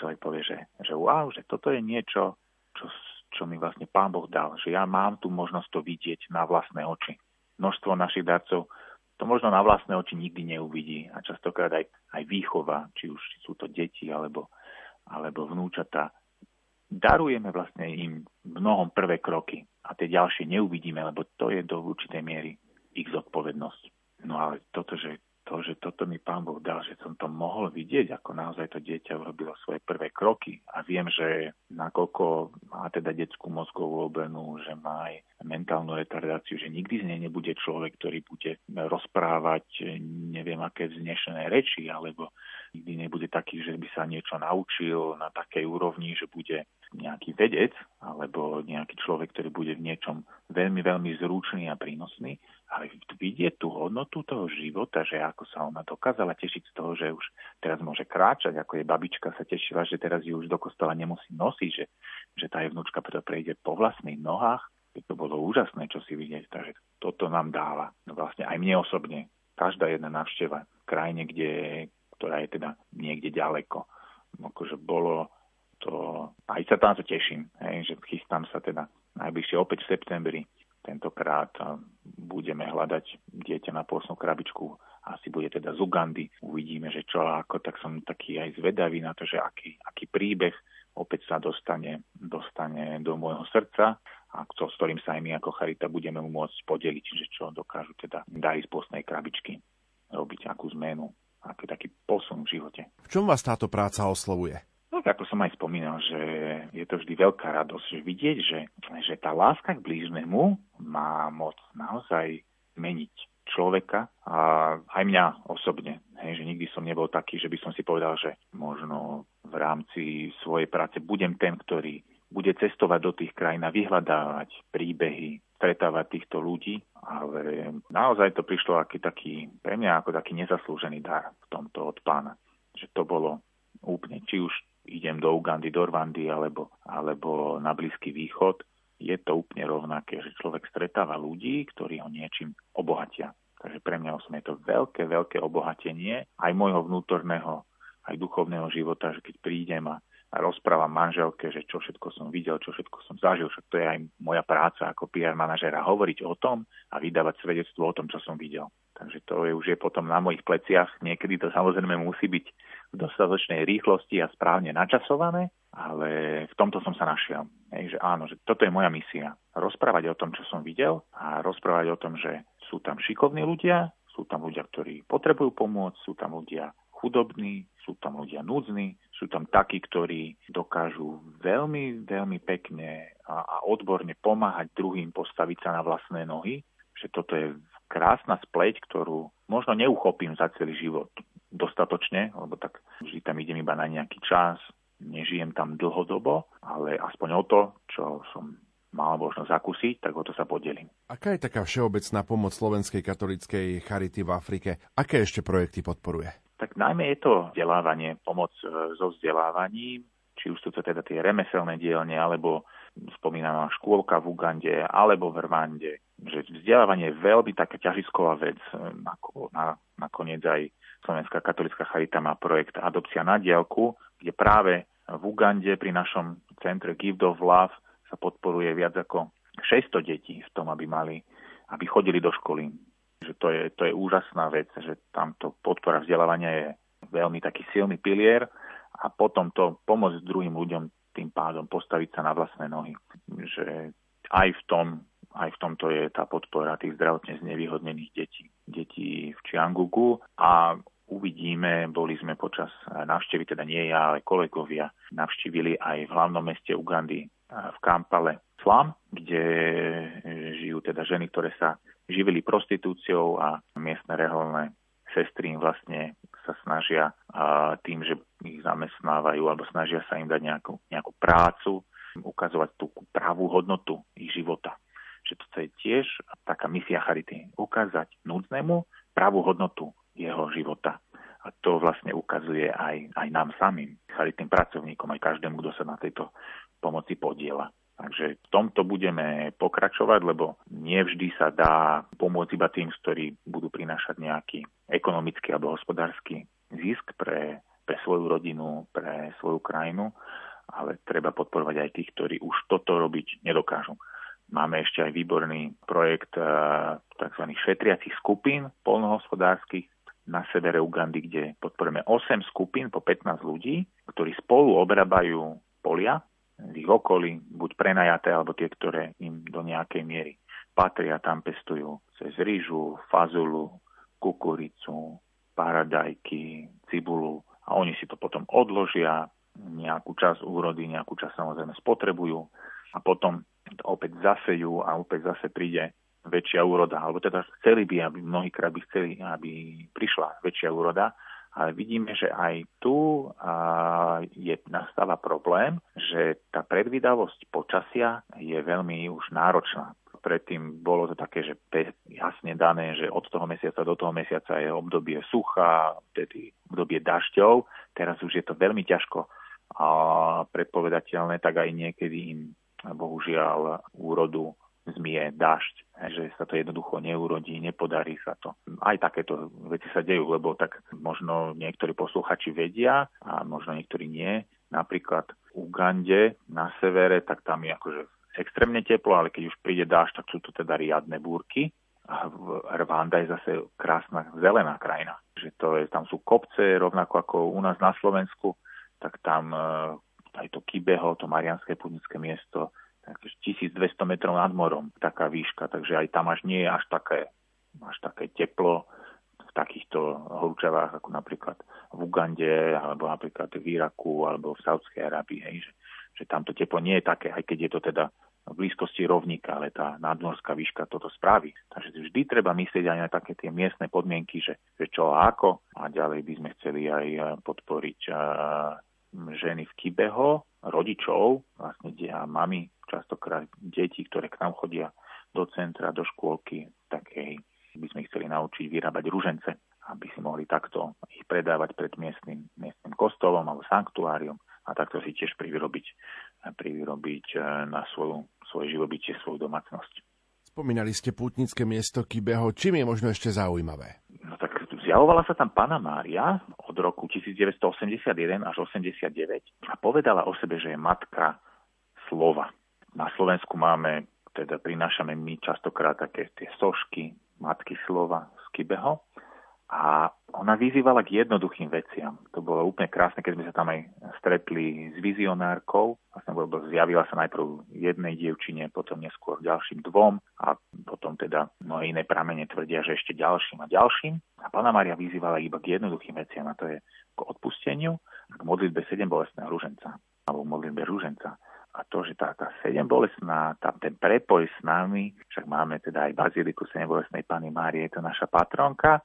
Speaker 9: človek povie, že, že wow, že toto je niečo, čo, čo mi vlastne Pán Boh dal, že ja mám tu možnosť to vidieť na vlastné oči. Množstvo našich darcov to možno na vlastné oči nikdy neuvidí a častokrát aj, aj výchova, či už sú to deti alebo, alebo vnúčata, darujeme vlastne im mnohom prvé kroky a tie ďalšie neuvidíme, lebo to je do určitej miery ich zodpovednosť. No ale toto, že že toto mi pán Boh dal, že som to mohol vidieť, ako naozaj to dieťa urobilo svoje prvé kroky. A viem, že nakoľko má teda detskú mozgovú obrnu, že má aj mentálnu retardáciu, že nikdy z nej nebude človek, ktorý bude rozprávať neviem aké vznešené reči, alebo nikdy nebude taký, že by sa niečo naučil na takej úrovni, že bude nejaký vedec alebo nejaký človek, ktorý bude v niečom veľmi, veľmi zručný a prínosný, vidieť tú hodnotu toho života, že ako sa ona dokázala tešiť z toho, že už teraz môže kráčať, ako je babička sa tešila, že teraz ju už do kostola nemusí nosiť, že, že tá jej vnúčka preto prejde po vlastných nohách. To bolo úžasné, čo si vidieť. Takže toto nám dáva. No vlastne aj mne osobne. Každá jedna návšteva v krajine, kde, ktorá je teda niekde ďaleko. Akože bolo to, aj sa tam to teším, hej, že chystám sa teda najbližšie opäť v septembri Tentokrát budeme hľadať dieťa na pôsnu krabičku, asi bude teda z Ugandy. Uvidíme, že čo ako, tak som taký aj zvedavý na to, že aký, aký príbeh opäť sa dostane, dostane do môjho srdca a to, s ktorým sa aj my ako Charita budeme môcť podeliť, že čo dokážu teda dať z pôsnej krabičky robiť akú zmenu, aký taký posun v živote.
Speaker 1: V čom vás táto práca oslovuje?
Speaker 9: No, ako som aj spomínal, že je to vždy veľká radosť, že vidieť, že, že tá láska k blížnemu má moc naozaj meniť človeka a aj mňa osobne. Hej, že nikdy som nebol taký, že by som si povedal, že možno v rámci svojej práce budem ten, ktorý bude cestovať do tých krajín a vyhľadávať príbehy, stretávať týchto ľudí, ale naozaj to prišlo aký taký, pre mňa ako taký nezaslúžený dar v tomto od pána. Že to bolo úplne, či už idem do Ugandy, do Rwandy alebo, alebo na Blízky východ, je to úplne rovnaké, že človek stretáva ľudí, ktorí ho niečím obohatia. Takže pre mňa osobne je to veľké, veľké obohatenie aj môjho vnútorného, aj duchovného života, že keď prídem a a rozprávam manželke, že čo všetko som videl, čo všetko som zažil, však to je aj moja práca ako PR manažera, hovoriť o tom a vydávať svedectvo o tom, čo som videl. Takže to je už je potom na mojich pleciach. Niekedy to samozrejme musí byť v dostatočnej rýchlosti a správne načasované, ale v tomto som sa našiel. Hej, že áno, že toto je moja misia. Rozprávať o tom, čo som videl a rozprávať o tom, že sú tam šikovní ľudia, sú tam ľudia, ktorí potrebujú pomôcť, sú tam ľudia chudobní, sú tam ľudia núdzni, sú tam takí, ktorí dokážu veľmi, veľmi pekne a, odborne pomáhať druhým postaviť sa na vlastné nohy, že toto je krásna spleť, ktorú možno neuchopím za celý život dostatočne, lebo tak vždy tam idem iba na nejaký čas, nežijem tam dlhodobo, ale aspoň o to, čo som mal možno zakúsiť, tak o to sa podelím.
Speaker 1: Aká je taká všeobecná pomoc Slovenskej katolíckej charity v Afrike? Aké ešte projekty podporuje?
Speaker 9: Tak najmä je to vzdelávanie, pomoc e, so vzdelávaním, či už sú to teda tie remeselné dielne, alebo spomínaná škôlka v Ugande, alebo v Rwande. Že vzdelávanie je veľmi taká ťažisková vec. E, na, nakoniec aj Slovenská katolická charita má projekt Adopcia na dielku, kde práve v Ugande pri našom centre Give of Love sa podporuje viac ako 600 detí v tom, aby mali aby chodili do školy, že to je, to je úžasná vec, že tamto podpora vzdelávania je veľmi taký silný pilier a potom to pomôcť druhým ľuďom tým pádom postaviť sa na vlastné nohy. Že aj v tom, aj v tomto je tá podpora tých zdravotne znevýhodnených detí, detí v Čiangugu a uvidíme, boli sme počas návštevy, teda nie ja, ale kolegovia, navštívili aj v hlavnom meste Ugandy v Kampale Slam, kde žijú teda ženy, ktoré sa živili prostitúciou a miestne reholné sestry im vlastne sa snažia a tým, že ich zamestnávajú alebo snažia sa im dať nejakú, nejakú prácu, ukazovať tú pravú hodnotu ich života. Že to je tiež taká misia Charity. Ukázať núdznemu pravú hodnotu jeho života. A to vlastne ukazuje aj, aj nám samým, charitným pracovníkom, aj každému, kto sa na tejto pomoci podiela. Takže v tomto budeme pokračovať, lebo nie vždy sa dá pomôcť iba tým, ktorí budú prinášať nejaký ekonomický alebo hospodársky zisk pre, pre svoju rodinu, pre svoju krajinu, ale treba podporovať aj tých, ktorí už toto robiť nedokážu. Máme ešte aj výborný projekt eh, tzv. šetriacich skupín polnohospodárskych na severe Ugandy, kde podporujeme 8 skupín po 15 ľudí, ktorí spolu obrábajú polia v ich okolí, buď prenajaté, alebo tie, ktoré im do nejakej miery patria, tam pestujú cez rýžu, fazulu, kukuricu, paradajky, cibulu a oni si to potom odložia, nejakú časť úrody, nejakú časť samozrejme spotrebujú a potom opäť zasejú a opäť zase príde väčšia úroda, alebo teda chceli by, aby mnohýkrát by chceli, aby prišla väčšia úroda, ale vidíme, že aj tu je, nastáva problém, že tá predvídavosť počasia je veľmi už náročná. Predtým bolo to také, že jasne dané, že od toho mesiaca do toho mesiaca je obdobie sucha, tedy obdobie dažďov. Teraz už je to veľmi ťažko predpovedateľné, tak aj niekedy im bohužiaľ úrodu zmie dažď, že sa to jednoducho neurodí, nepodarí sa to. Aj takéto veci sa dejú, lebo tak možno niektorí posluchači vedia a možno niektorí nie. Napríklad v Ugande na severe, tak tam je akože extrémne teplo, ale keď už príde dážď, tak sú to teda riadne búrky. A Rwanda je zase krásna zelená krajina. Že to je, tam sú kopce, rovnako ako u nás na Slovensku, tak tam e, aj to Kibeho, to Marianské púdnické miesto, 1200 metrov nad morom, taká výška, takže aj tam až nie je až také, až také teplo v takýchto horúčavách, ako napríklad v Ugande, alebo napríklad v Iraku, alebo v Saudskej Arábii, hej, že, že tamto teplo nie je také, aj keď je to teda v blízkosti rovníka, ale tá nadmorská výška toto spraví. Takže vždy treba myslieť aj na také tie miestne podmienky, že, že čo a ako. A ďalej by sme chceli aj podporiť ženy v Kibeho, rodičov, vlastne a mami častokrát deti, ktoré k nám chodia
Speaker 11: do centra, do škôlky, takej by sme ich chceli naučiť vyrábať ružence, aby si mohli takto ich predávať pred miestnym, miestnym kostolom alebo sanktuárium a takto si tiež privyrobiť, privyrobiť e, na svoju, svoje živobytie, svoju domácnosť.
Speaker 5: Spomínali ste pútnické miesto Kybeho. Čím je možno ešte zaujímavé?
Speaker 11: No tak zjavovala sa tam Pana Mária od roku 1981 až 89 a povedala o sebe, že je matka slova. Na Slovensku máme, teda prinášame my častokrát také tie sošky, matky slova z Kybeho a ona vyzývala k jednoduchým veciam. To bolo úplne krásne, keď sme sa tam aj stretli s vizionárkou. Vlastne zjavila sa najprv jednej dievčine, potom neskôr ďalším dvom a potom teda mnohé iné pramene tvrdia, že ešte ďalším a ďalším. A pána Maria vyzývala iba k jednoduchým veciam a to je k odpusteniu a k modlitbe sedem bolestného rúženca alebo modlitbe rúženca a to, že tá, tá bolestná, tam ten prepoj s nami, však máme teda aj Baziliku sedem bolestnej Pany Márie, je to naša patronka,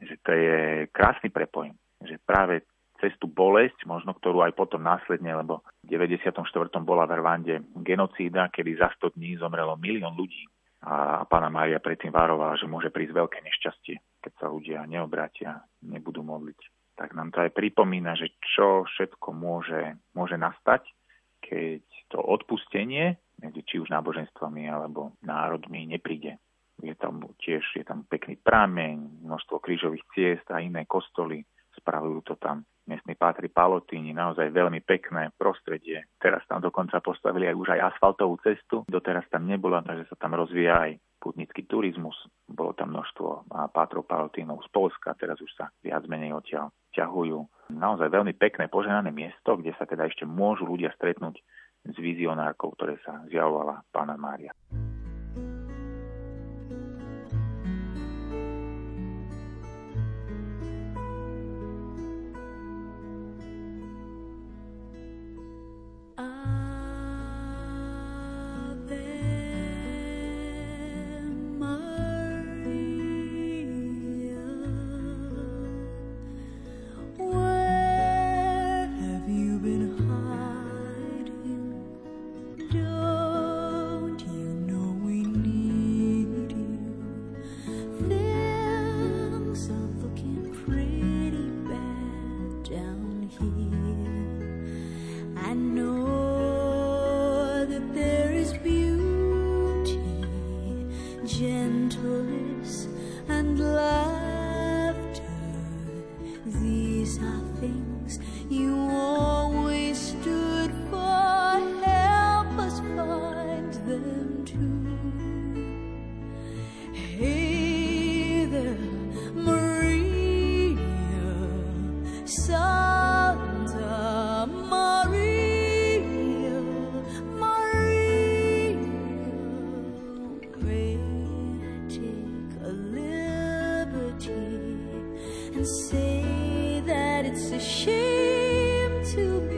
Speaker 11: že to je krásny prepoj, že práve cez tú bolesť, možno ktorú aj potom následne, lebo v 94. bola v Rwande genocída, kedy za 100 dní zomrelo milión ľudí. A pána Mária predtým varovala, že môže prísť veľké nešťastie, keď sa ľudia neobrátia, nebudú modliť. Tak nám to aj pripomína, že čo všetko môže, môže nastať, keď to odpustenie či už náboženstvami alebo národmi nepríde je tam tiež je tam pekný prameň, množstvo krížových ciest a iné kostoly, spravujú to tam miestni pátri Palotíni, naozaj veľmi pekné prostredie. Teraz tam dokonca postavili aj už aj asfaltovú cestu, doteraz tam nebola, takže sa tam rozvíja aj putnický turizmus. Bolo tam množstvo pátrov Palotínov z Polska, teraz už sa viac menej odtiaľ ťahujú. Naozaj veľmi pekné poženané miesto, kde sa teda ešte môžu ľudia stretnúť s vizionárkou, ktoré sa zjavovala pána Mária. say that it's a shame to be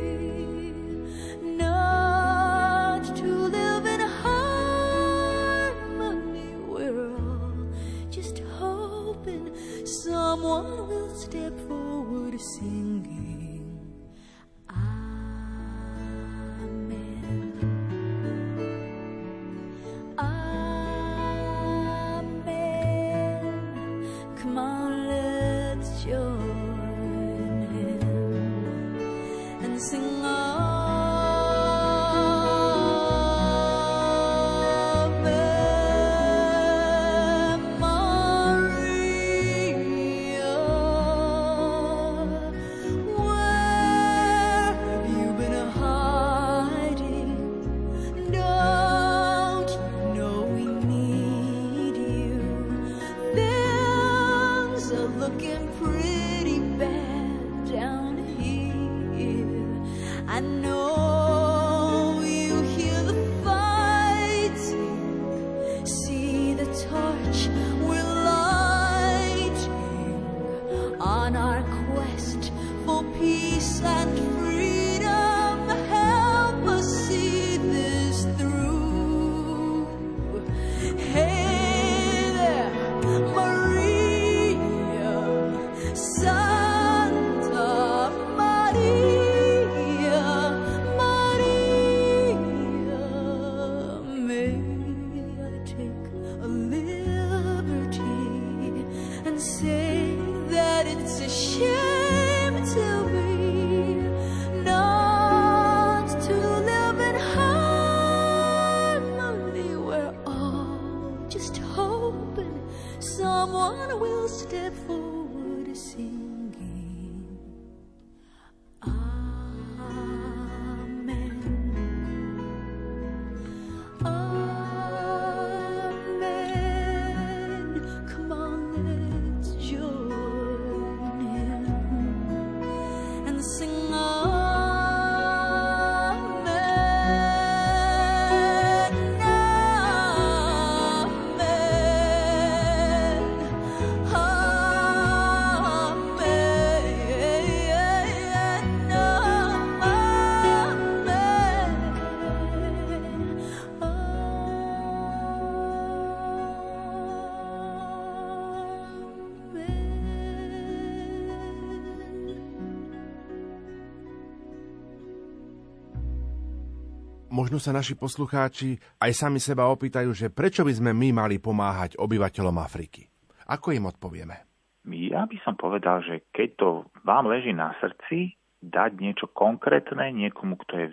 Speaker 1: Možno sa naši poslucháči aj sami seba opýtajú, že prečo by sme my mali pomáhať obyvateľom Afriky. Ako im odpovieme?
Speaker 9: Ja by som povedal, že keď to vám leží na srdci, dať niečo konkrétne niekomu, kto je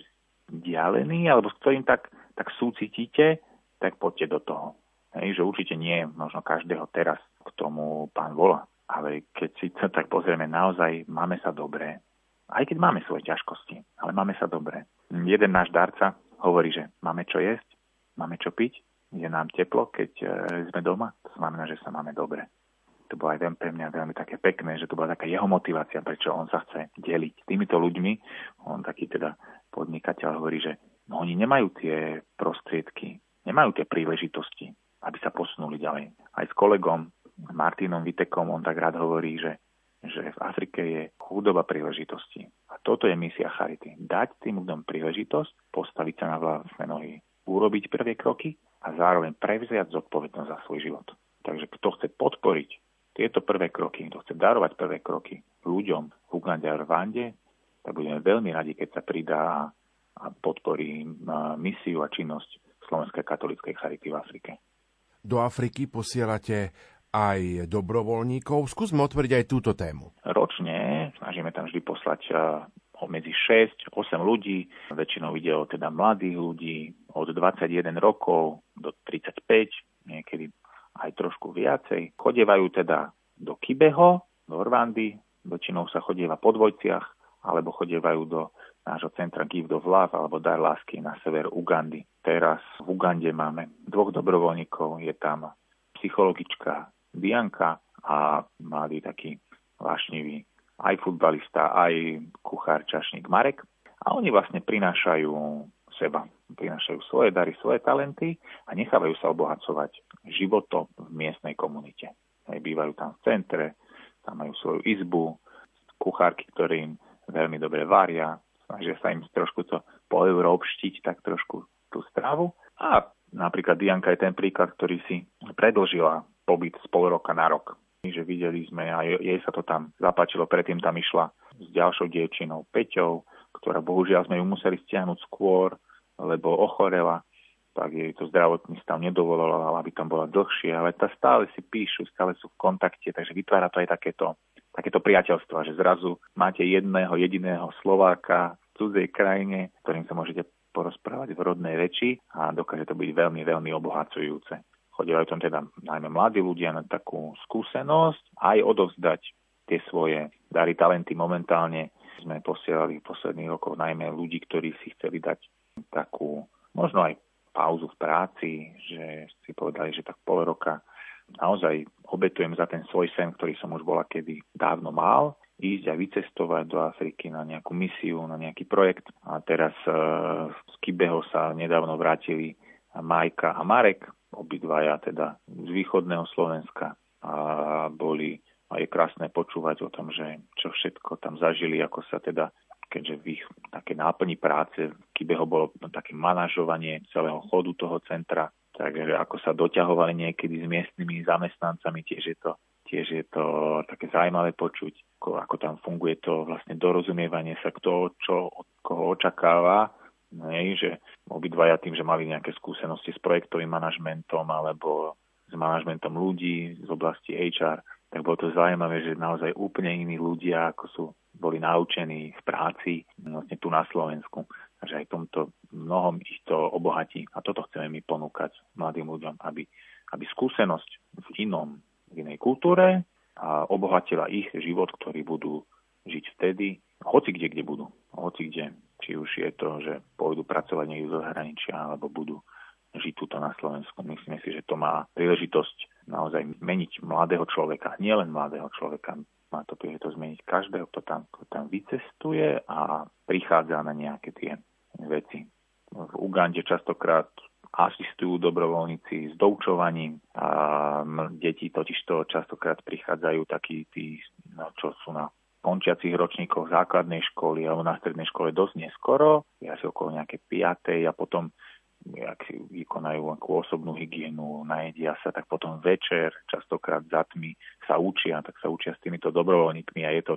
Speaker 9: vzdialený, alebo s ktorým tak, tak súcitíte, tak poďte do toho. Hej, že určite nie možno každého teraz k tomu pán volá. Ale keď si to tak pozrieme, naozaj máme sa dobré. Aj keď máme svoje ťažkosti, ale máme sa dobré. Jeden náš darca hovorí, že máme čo jesť, máme čo piť, je nám teplo, keď e, sme doma. To znamená, že sa máme dobre. To bolo aj pre mňa veľmi také pekné, že to bola taká jeho motivácia, prečo on sa chce deliť týmito ľuďmi. On taký teda podnikateľ hovorí, že no, oni nemajú tie prostriedky, nemajú tie príležitosti, aby sa posunuli ďalej. Aj s kolegom Martinom Vitekom on tak rád hovorí, že, že v Afrike je chudoba príležitosti. A toto je misia Charity. Dať tým ľuďom príležitosť, postaviť sa na vlastné nohy, urobiť prvé kroky a zároveň prevziať zodpovednosť za svoj život. Takže kto chce podporiť tieto prvé kroky, kto chce darovať prvé kroky ľuďom v Ugande a Rwande, tak budeme veľmi radi, keď sa pridá a podporí misiu a činnosť Slovenskej katolíckej charity v Afrike.
Speaker 1: Do Afriky posielate aj dobrovoľníkov. Skúsme otvoriť aj túto tému.
Speaker 9: Ročne snažíme tam vždy poslať medzi 6-8 ľudí. Väčšinou ide o teda mladých ľudí od 21 rokov do 35, niekedy aj trošku viacej. Chodievajú teda do Kibeho, do Rwandy, väčšinou sa chodieva po dvojciach, alebo chodievajú do nášho centra Give of Love alebo Dar lásky na sever Ugandy. Teraz v Ugande máme dvoch dobrovoľníkov, je tam psychologička Bianka a mladý taký vášnivý aj futbalista, aj kuchár, čašník Marek. A oni vlastne prinášajú seba, prinášajú svoje dary, svoje talenty a nechávajú sa obohacovať životom v miestnej komunite. Aj bývajú tam v centre, tam majú svoju izbu, kuchárky, ktoré im veľmi dobre varia, snažia sa im trošku to po európštiť, tak trošku tú stravu. A napríklad Dianka je ten príklad, ktorý si predlžila pobyt z pol roka na rok. Že videli sme a jej sa to tam zapáčilo, predtým tam išla s ďalšou dievčinou Peťou, ktorá bohužiaľ sme ju museli stiahnuť skôr, lebo ochorela, tak jej to zdravotný stav nedovolilo, aby tam bola dlhšie, ale tá stále si píšu, stále sú v kontakte, takže vytvára to aj takéto, takéto priateľstvo, že zrazu máte jedného jediného Slováka v cudzej krajine, ktorým sa môžete porozprávať v rodnej reči a dokáže to byť veľmi, veľmi obohacujúce. Chodívajú tam teda najmä mladí ľudia na takú skúsenosť, aj odovzdať tie svoje dary, talenty momentálne. Sme posielali v posledných rokoch najmä ľudí, ktorí si chceli dať takú, možno aj pauzu v práci, že si povedali, že tak pol roka naozaj obetujem za ten svoj sen, ktorý som už bola kedy dávno mal, ísť a vycestovať do Afriky na nejakú misiu, na nejaký projekt. A teraz e, z Kibeho sa nedávno vrátili Majka a Marek, obidvaja teda z východného Slovenska. A boli a je krásne počúvať o tom, že čo všetko tam zažili, ako sa teda keďže v ich také náplni práce v Kibeho bolo také manažovanie celého chodu toho centra, takže ako sa doťahovali niekedy s miestnymi zamestnancami, tiež je to, tiež je to také zaujímavé počuť, ako, ako tam funguje to vlastne dorozumievanie sa, kto čo od koho očakáva Hej, že obidvaja tým, že mali nejaké skúsenosti s projektovým manažmentom alebo s manažmentom ľudí z oblasti HR, tak bolo to zaujímavé, že naozaj úplne iní ľudia, ako sú boli naučení v práci vlastne tu na Slovensku. Takže aj tomto mnohom ich to obohatí. A toto chceme my ponúkať mladým ľuďom, aby, aby skúsenosť v inom, v inej kultúre a obohatila ich život, ktorý budú žiť vtedy, hoci kde, kde budú. Hoci kde. Či už je to, že pôjdu pracovať niekde zo zahraničia, alebo budú žiť tuto na Slovensku. Myslím si, že to má príležitosť naozaj meniť mladého človeka, nielen mladého človeka, má to príležitosť zmeniť každého, kto tam, kto tam vycestuje a prichádza na nejaké tie veci. V Ugande častokrát asistujú dobrovoľníci s doučovaním a deti totiž to častokrát prichádzajú takí tí, no, čo sú na končiacich ročníkoch základnej školy alebo na strednej škole dosť neskoro, asi okolo nejaké 5. a potom ak si vykonajú akú osobnú hygienu, najedia sa, tak potom večer, častokrát za tmy, sa učia, tak sa učia s týmito dobrovoľníkmi a je to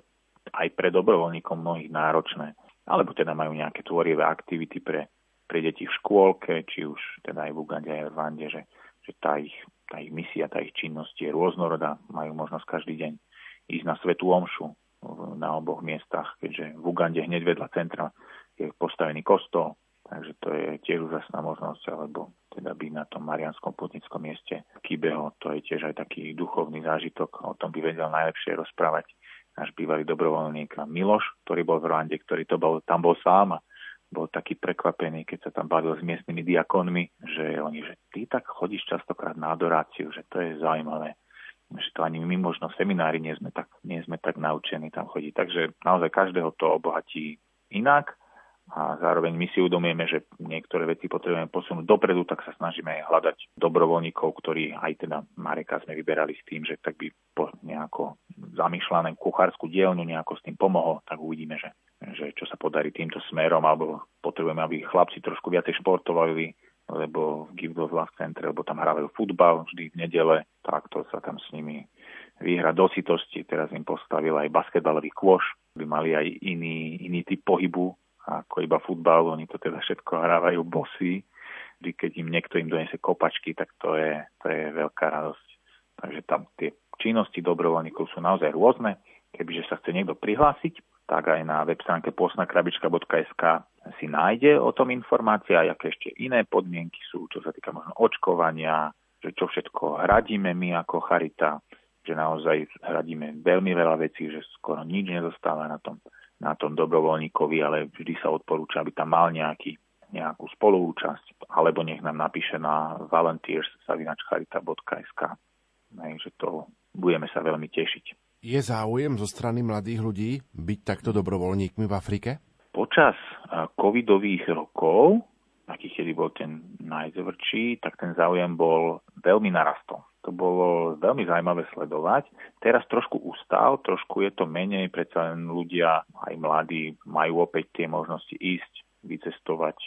Speaker 9: aj pre dobrovoľníkov mnohých náročné. Alebo teda majú nejaké tvorivé aktivity pre, pre deti v škôlke, či už teda aj v Ugande, aj v Rwande, že, že tá, ich, tá ich misia, tá ich činnosť je rôznorodá, majú možnosť každý deň ísť na svetú omšu na oboch miestach, keďže v Ugande hneď vedľa centra je postavený kostol, Takže to je tiež úžasná možnosť, alebo teda byť na tom Marianskom putnickom mieste Kybeho, to je tiež aj taký duchovný zážitok, o tom by vedel najlepšie rozprávať náš bývalý dobrovoľník Miloš, ktorý bol v Rwande, ktorý to bol, tam bol sám a bol taký prekvapený, keď sa tam bavil s miestnymi diakonmi, že oni, že ty tak chodíš častokrát na adoráciu, že to je zaujímavé že to ani my možno v seminári nie sme tak, nie sme tak naučení tam chodiť. Takže naozaj každého to obohatí inak a zároveň my si udomujeme, že niektoré veci potrebujeme posunúť dopredu, tak sa snažíme aj hľadať dobrovoľníkov, ktorí aj teda Mareka sme vyberali s tým, že tak by po nejako zamýšľané kuchárskú dielňu nejako s tým pomohol, tak uvidíme, že, že čo sa podarí týmto smerom, alebo potrebujeme, aby chlapci trošku viacej športovali, lebo v Love Center, lebo tam hrávajú futbal vždy v nedele, tak to sa tam s nimi vyhra do sitosti. Teraz im postavil aj basketbalový kôš, by mali aj iný, iný typ pohybu, ako iba futbal, oni to teda všetko hrávajú bosy, vždy keď im niekto im donese kopačky, tak to je, to je veľká radosť. Takže tam tie činnosti dobrovoľníkov sú naozaj rôzne. Kebyže sa chce niekto prihlásiť, tak aj na web stránke posnakrabička.sk si nájde o tom informácie a aké ešte iné podmienky sú, čo sa týka možno očkovania, že čo všetko hradíme my ako charita, že naozaj hradíme veľmi veľa vecí, že skoro nič nezostáva na tom na tom dobrovoľníkovi, ale vždy sa odporúča, aby tam mal nejaký, nejakú spoluúčasť, alebo nech nám napíše na volunteers.sk. Takže to budeme sa veľmi tešiť.
Speaker 1: Je záujem zo strany mladých ľudí byť takto dobrovoľníkmi v Afrike?
Speaker 9: Počas covidových rokov, takých, kedy bol ten najzvrčí, tak ten záujem bol veľmi narastol. To bolo veľmi zaujímavé sledovať. Teraz trošku ustál, trošku je to menej, predsa len ľudia, aj mladí, majú opäť tie možnosti ísť, vycestovať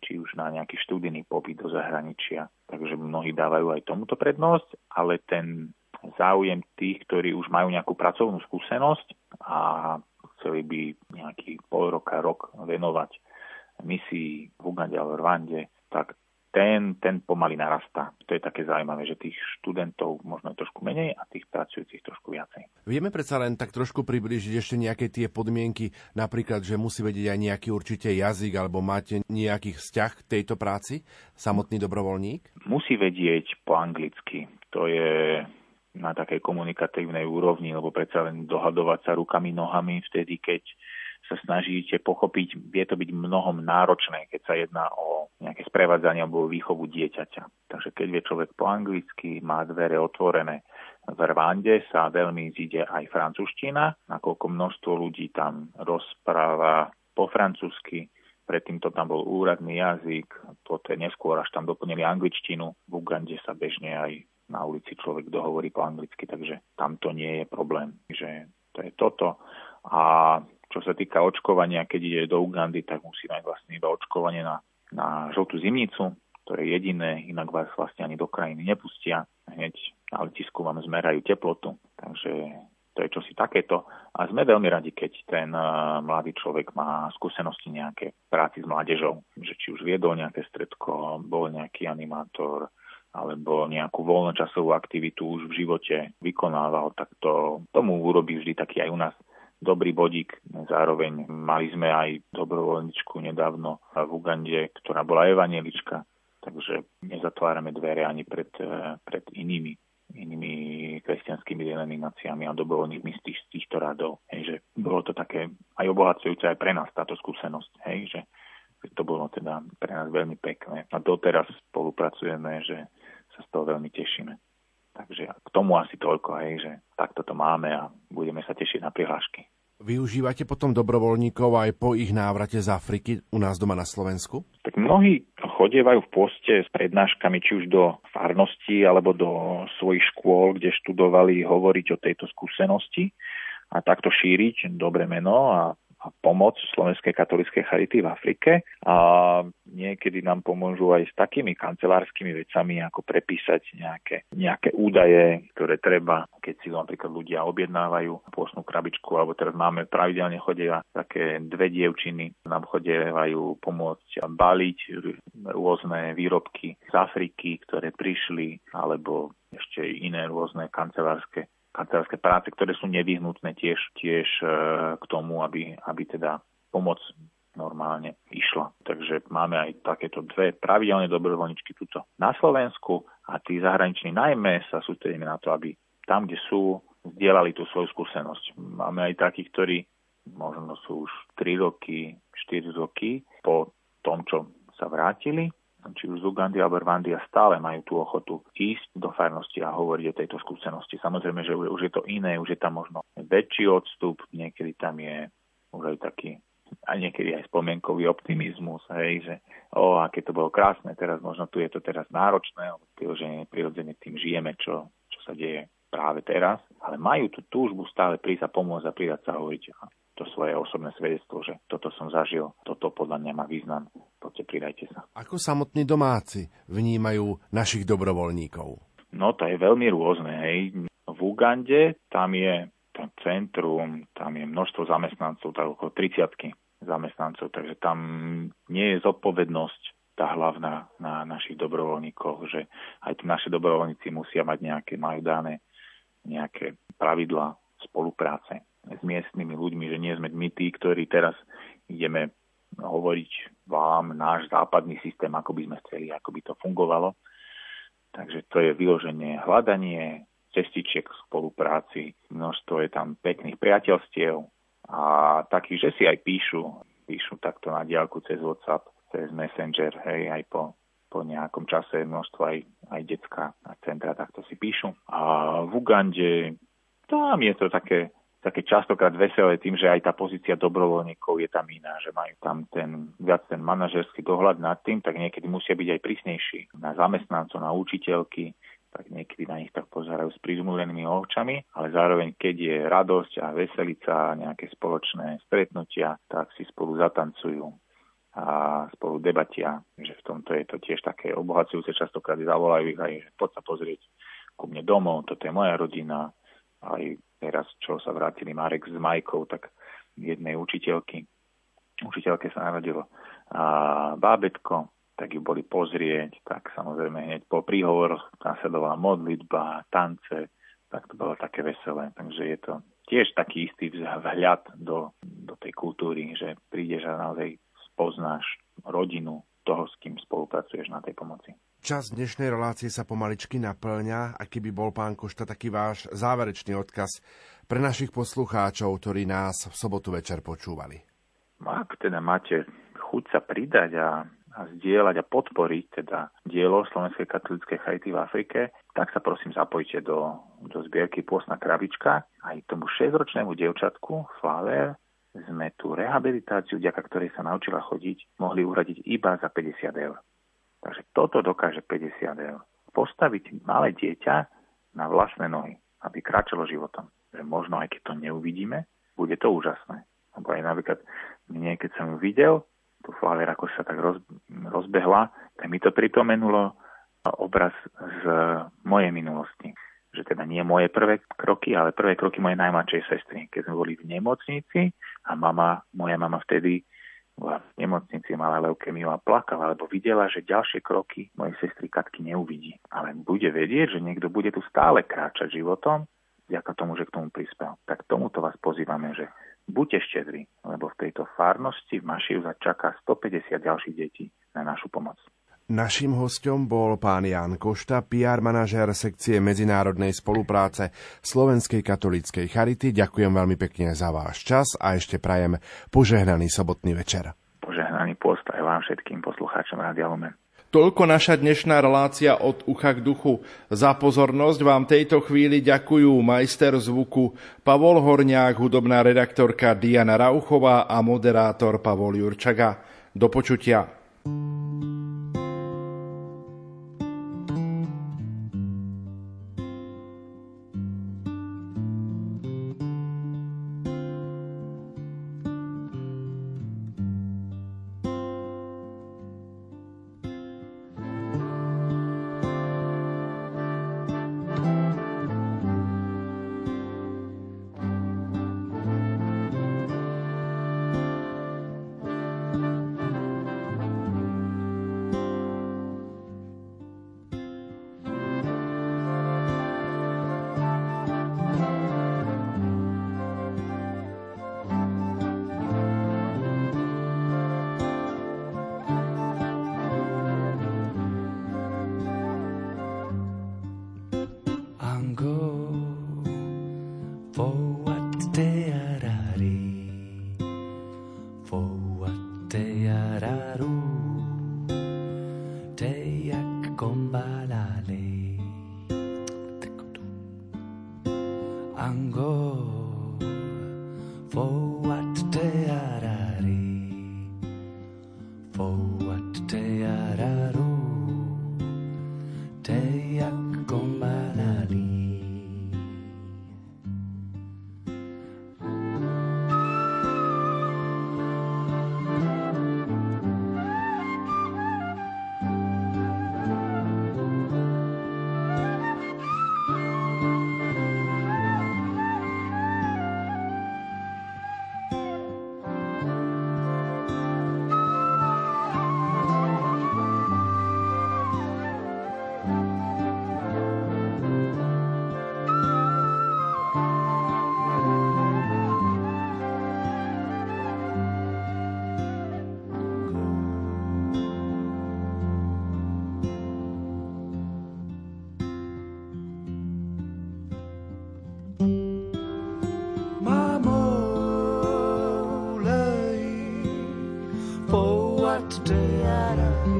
Speaker 9: či už na nejaký študijný pobyt do zahraničia. Takže mnohí dávajú aj tomuto prednosť, ale ten záujem tých, ktorí už majú nejakú pracovnú skúsenosť a chceli by nejaký pol roka, rok venovať misii v Ugande alebo Rwande, tak ten, ten pomaly narastá. To je také zaujímavé, že tých študentov možno trošku menej a tých pracujúcich trošku viacej.
Speaker 1: Vieme predsa len tak trošku približiť ešte nejaké tie podmienky, napríklad, že musí vedieť aj nejaký určite jazyk alebo máte nejaký vzťah k tejto práci, samotný dobrovoľník?
Speaker 9: Musí vedieť po anglicky. To je na takej komunikatívnej úrovni, lebo predsa len dohadovať sa rukami, nohami vtedy, keď sa snažíte pochopiť, vie to byť mnohom náročné, keď sa jedná o nejaké sprevádzanie alebo výchovu dieťaťa. Takže keď vie človek po anglicky, má dvere otvorené. V Rwande sa veľmi zíde aj francúzština, nakoľko množstvo ľudí tam rozpráva po francúzsky, predtým to tam bol úradný jazyk, toto neskôr, až tam doplnili angličtinu. V Ugande sa bežne aj na ulici človek dohovorí po anglicky, takže tam to nie je problém, že to je toto. A čo sa týka očkovania, keď ide do Ugandy, tak musí mať vlastne iba očkovanie na, na žltú zimnicu, to je jediné, inak vás vlastne ani do krajiny nepustia. Hneď na letisku vám zmerajú teplotu, takže to je čosi takéto. A sme veľmi radi, keď ten uh, mladý človek má skúsenosti nejaké práci s mládežou, že či už viedol nejaké stredko, bol nejaký animátor, alebo nejakú voľnočasovú aktivitu už v živote vykonával, tak to tomu urobí vždy taký aj u nás dobrý bodík. Zároveň mali sme aj dobrovoľničku nedávno v Ugande, ktorá bola evanelička, takže nezatvárame dvere ani pred, pred inými inými kresťanskými denomináciami a dobrovoľníkmi z, tých, z týchto radov. Hej, že bolo to také aj obohacujúce aj pre nás táto skúsenosť, hej, že to bolo teda pre nás veľmi pekné. A doteraz spolupracujeme, že sa z toho veľmi tešíme. Takže k tomu asi toľko, hej, že takto to máme a budeme sa tešiť na prihlášky.
Speaker 1: Využívate potom dobrovoľníkov aj po ich návrate z Afriky u nás doma na Slovensku?
Speaker 9: Tak mnohí chodievajú v poste s prednáškami či už do farnosti alebo do svojich škôl, kde študovali hovoriť o tejto skúsenosti a takto šíriť dobre meno a pomoc Slovenskej katolíckej charity v Afrike a niekedy nám pomôžu aj s takými kancelárskymi vecami, ako prepísať nejaké, nejaké údaje, ktoré treba, keď si napríklad ľudia objednávajú pôsnu krabičku, alebo teraz máme pravidelne chodia také dve dievčiny, nám chodievajú pomôcť baliť rôzne výrobky z Afriky, ktoré prišli, alebo ešte iné rôzne kancelárske kancelárske práce, ktoré sú nevyhnutné tiež, tiež e, k tomu, aby, aby teda pomoc normálne išla. Takže máme aj takéto dve pravidelné dobrovoľničky tuto na Slovensku a tí zahraniční najmä sa sústredíme na to, aby tam, kde sú, zdieľali tú svoju skúsenosť. Máme aj takých, ktorí možno sú už 3 roky, 4 roky po tom, čo sa vrátili či už z Ugandy alebo Rwandy a stále majú tú ochotu ísť do farnosti a hovoriť o tejto skúsenosti. Samozrejme, že už je to iné, už je tam možno väčší odstup, niekedy tam je už aj taký a niekedy aj spomienkový optimizmus, hej, že o, aké to bolo krásne, teraz možno tu je to teraz náročné, prirodzene, prirodzene tým žijeme, čo, čo sa deje práve teraz, ale majú tú túžbu stále prísť a pomôcť a pridať sa hovoriť to svoje osobné svedectvo, že toto som zažil, toto podľa mňa má význam, poďte pridajte sa.
Speaker 1: Ako samotní domáci vnímajú našich dobrovoľníkov?
Speaker 9: No to je veľmi rôzne. Hej. V Ugande tam je to centrum, tam je množstvo zamestnancov, tak okolo 30 zamestnancov, takže tam nie je zodpovednosť tá hlavná na našich dobrovoľníkoch, že aj tí naši dobrovoľníci musia mať nejaké, majú dané nejaké pravidlá spolupráce s miestnymi ľuďmi, že nie sme my tí, ktorí teraz ideme hovoriť vám náš západný systém, ako by sme chceli, ako by to fungovalo. Takže to je vyloženie hľadanie cestičiek k spolupráci, množstvo je tam pekných priateľstiev a takých, že si aj píšu, píšu takto na diálku cez WhatsApp, cez Messenger, hej, aj po, po nejakom čase množstvo aj, aj detská centra takto si píšu. A v Ugande tam je to také také častokrát veselé tým, že aj tá pozícia dobrovoľníkov je tam iná, že majú tam ten viac ten manažerský dohľad nad tým, tak niekedy musia byť aj prísnejší na zamestnancov, na učiteľky, tak niekedy na nich tak pozerajú s prizmulenými očami, ale zároveň, keď je radosť a veselica, nejaké spoločné stretnutia, tak si spolu zatancujú a spolu debatia, že v tomto je to tiež také obohacujúce, častokrát zavolajú ich aj, že poď sa pozrieť ku mne domov, toto je moja rodina, aj teraz, čo sa vrátili Marek s Majkou, tak jednej učiteľky, učiteľke sa narodilo a bábetko, tak ju boli pozrieť, tak samozrejme hneď po príhovoroch nasledovala modlitba, tance, tak to bolo také veselé. Takže je to tiež taký istý vzhľad do, do tej kultúry, že prídeš a naozaj spoznáš rodinu toho, s kým spolupracuješ na tej pomoci.
Speaker 1: Čas dnešnej relácie sa pomaličky naplňa a keby bol pán Košta taký váš záverečný odkaz pre našich poslucháčov, ktorí nás v sobotu večer počúvali.
Speaker 9: Ak teda máte chuť sa pridať a, a zdieľať a podporiť teda dielo Slovenskej katolíckej charity v Afrike, tak sa prosím zapojte do, do zbierky Pôsna krabička. Aj tomu 6-ročnému dievčatku Flaver sme tú rehabilitáciu, vďaka ktorej sa naučila chodiť, mohli uradiť iba za 50 eur. Takže toto dokáže 50 eur. Postaviť malé dieťa na vlastné nohy, aby kráčalo životom. Že možno aj keď to neuvidíme, bude to úžasné. Lebo aj napríklad mne, keď som ju videl, tu Flaver ako sa tak roz, rozbehla, tak mi to pripomenulo obraz z mojej minulosti. Že teda nie moje prvé kroky, ale prvé kroky mojej najmladšej sestry. Keď sme boli v nemocnici a mama, moja mama vtedy bola v nemocnici, mala leukemiu a plakala, lebo videla, že ďalšie kroky mojej sestry Katky neuvidí. Ale bude vedieť, že niekto bude tu stále kráčať životom, vďaka tomu, že k tomu prispel. Tak tomuto vás pozývame, že buďte štedri, lebo v tejto farnosti v Mašiu čaká 150 ďalších detí na našu pomoc.
Speaker 5: Naším hostom bol pán Jan Košta, PR manažér sekcie medzinárodnej spolupráce Slovenskej katolíckej Charity. Ďakujem veľmi pekne za váš čas a ešte prajem požehnaný sobotný večer.
Speaker 9: Požehnaný post aj vám všetkým poslucháčom Rádia Lumen.
Speaker 1: Toľko naša dnešná relácia od ucha k duchu. Za pozornosť vám tejto chvíli ďakujú majster zvuku Pavol Horniák, hudobná redaktorka Diana Rauchová a moderátor Pavol Jurčaga. Do počutia. Mariana.